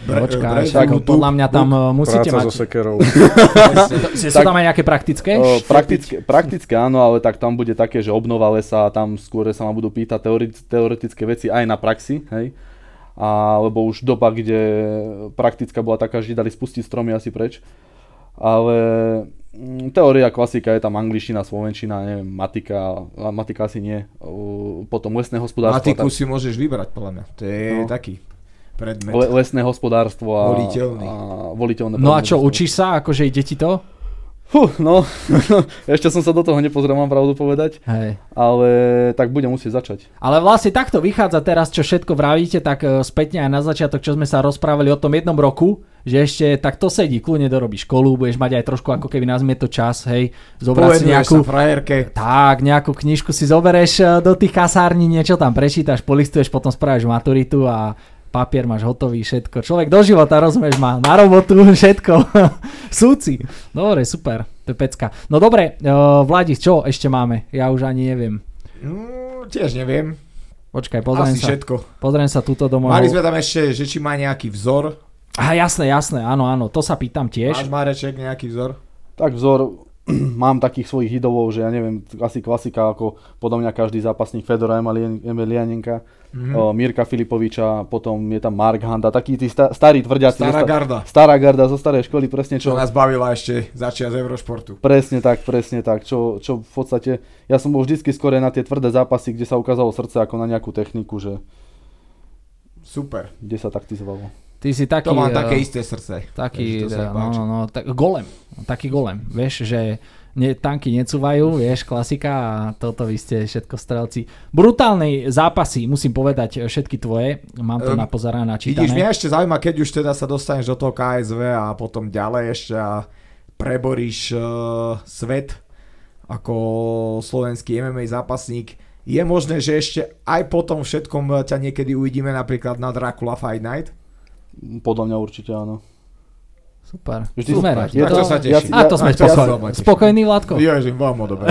S1: Počkaj, podľa mňa tam uh, musíte
S4: Práca
S1: mať...
S4: so sekerou.
S1: Sú tam aj nejaké praktické?
S3: O, praktické? Praktické áno, ale tak tam bude také, že obnova lesa a tam skôr sa ma budú pýtať teori- teoretické veci aj na praxi, hej. A, lebo už doba, kde praktická bola taká, že dali spustiť stromy asi preč. Ale Mm, teória, klasika je tam angličtina, slovenčina, neviem, matika, matika asi nie. Potom lesné hospodárstvo.
S2: Matiku tak... si môžeš vybrať, podľa mňa. To je no. taký predmet.
S3: Le, lesné hospodárstvo a,
S2: Voliteľný.
S3: a voliteľné.
S1: No a čo, učíš sa, akože ide ti to?
S3: Fú, no, ešte som sa do toho nepozrel, mám pravdu povedať.
S1: Hej.
S3: Ale tak budem musieť začať.
S1: Ale vlastne takto vychádza teraz, čo všetko vravíte, tak uh, spätne aj na začiatok, čo sme sa rozprávali o tom jednom roku, že ešte tak to sedí, kľudne dorobíš školu, budeš mať aj trošku ako keby nazme to čas, hej, zobrať si nejakú...
S2: frajerke.
S1: Tak, nejakú knižku si zoberieš e, do tých kasární, niečo tam prečítaš, polistuješ, potom spravíš maturitu a papier máš hotový, všetko. Človek do života, rozumieš, má na robotu, všetko. Súci. Dobre, super, to je pecka. No dobre, uh, Vladis, čo ešte máme? Ja už ani neviem.
S2: Mm, tiež neviem.
S1: Počkaj, pozriem
S2: Asi
S1: sa.
S2: všetko.
S1: Pozriem sa túto do
S2: Mali sme tam ešte, že či má nejaký vzor.
S1: Aha, jasné, jasné, áno, áno, to sa pýtam tiež.
S2: Máš Mareček nejaký vzor?
S3: Tak vzor, mám takých svojich idolov, že ja neviem, asi klasika ako podľa mňa každý zápasník Fedora Emelianenka mm-hmm. uh, Mirka Filipoviča, potom je tam Mark Handa, takí tí sta- starí tvrdiaci.
S2: Stará garda.
S3: Stará garda zo starej školy, presne čo.
S2: Čo nás bavila ešte začia z Eurošportu.
S3: Presne tak, presne tak, čo, čo v podstate, ja som bol vždycky skôr na tie tvrdé zápasy, kde sa ukázalo srdce ako na nejakú techniku, že
S2: Super.
S3: kde sa taktizovalo.
S1: Ty si taký...
S2: To mám
S1: eh,
S2: také isté srdce.
S1: Taký,
S2: sa mi
S1: no, no, no, tak, golem, taký golem, vieš, že ne, tanky necúvajú, vieš, klasika a toto vy ste všetko strelci. Brutálne zápasy, musím povedať, všetky tvoje, mám to
S2: Um,
S1: na
S2: Vidíš,
S1: načítané.
S2: mňa ešte zaujíma, keď už teda sa dostaneš do toho KSV a potom ďalej ešte a preboríš uh, svet ako slovenský MMA zápasník. Je možné, že ešte aj po tom všetkom ťa niekedy uvidíme napríklad na Dracula Fight Night?
S3: Podľa mňa určite áno.
S1: Super.
S3: Vždy
S1: Super.
S3: super.
S1: Je
S2: Na
S1: to,
S2: sa teším.
S1: a to sme
S2: ma teším.
S1: Spokojný, Vládko?
S2: Ježiš, veľmi dobre.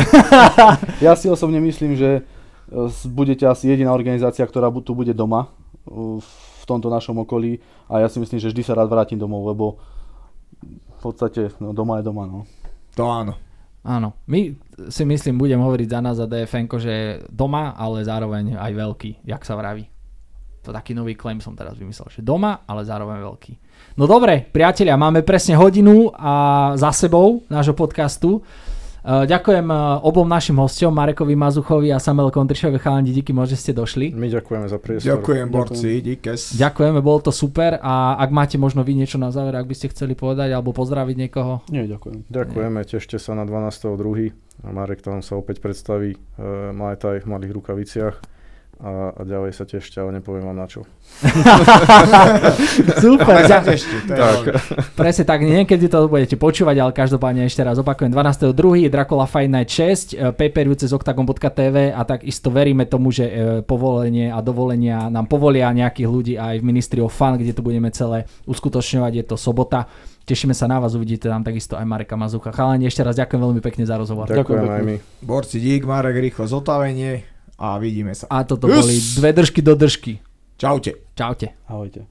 S3: Ja si osobne myslím, že e, budete asi jediná organizácia, ktorá tu bude doma e, v tomto našom okolí a ja si myslím, že vždy sa rád vrátim domov, lebo v podstate no, doma je doma. No.
S2: To áno.
S1: Áno. My si myslím, budem hovoriť za nás za DFN, že doma, ale zároveň aj veľký, jak sa vraví. To taký nový claim som teraz vymyslel, že doma, ale zároveň veľký. No dobre, priatelia, máme presne hodinu a za sebou nášho podcastu. Uh, ďakujem uh, obom našim hostom, Marekovi Mazuchovi a Samuel Kontrišovi. Chalani, díky, že ste došli.
S4: My ďakujeme za priestor.
S2: Ďakujem, borci, díkes.
S1: Ďakujeme, bolo to super a ak máte možno vy niečo na záver, ak by ste chceli povedať alebo pozdraviť niekoho.
S3: Nie, ďakujem.
S4: Ďakujeme, tešte sa na 12.2. A Marek tam sa opäť predstaví, uh, má aj v malých rukaviciach a, a ďalej sa tešte, ale nepoviem vám na čo.
S1: Super,
S2: sa tešte, to Tak.
S1: presne tak, niekedy to budete počúvať, ale každopádne ešte raz opakujem, 12.2. Dracula Fight Night 6, e, pay-per-view cez octagon.tv a takisto veríme tomu, že e, povolenie a dovolenia nám povolia nejakých ľudí aj v Ministry of Fun, kde to budeme celé uskutočňovať, je to sobota. Tešíme sa na vás, uvidíte tam takisto aj Mareka Mazucha. Chalani, ešte raz ďakujem veľmi pekne za rozhovor.
S4: Ďakujem aj my.
S2: Borci, dík, Marek, rýchlo zotavenie a vidíme sa.
S1: A toto
S2: Yes.
S1: boli dve držky do držky.
S2: Čaute.
S1: Čaute.
S3: Ahojte.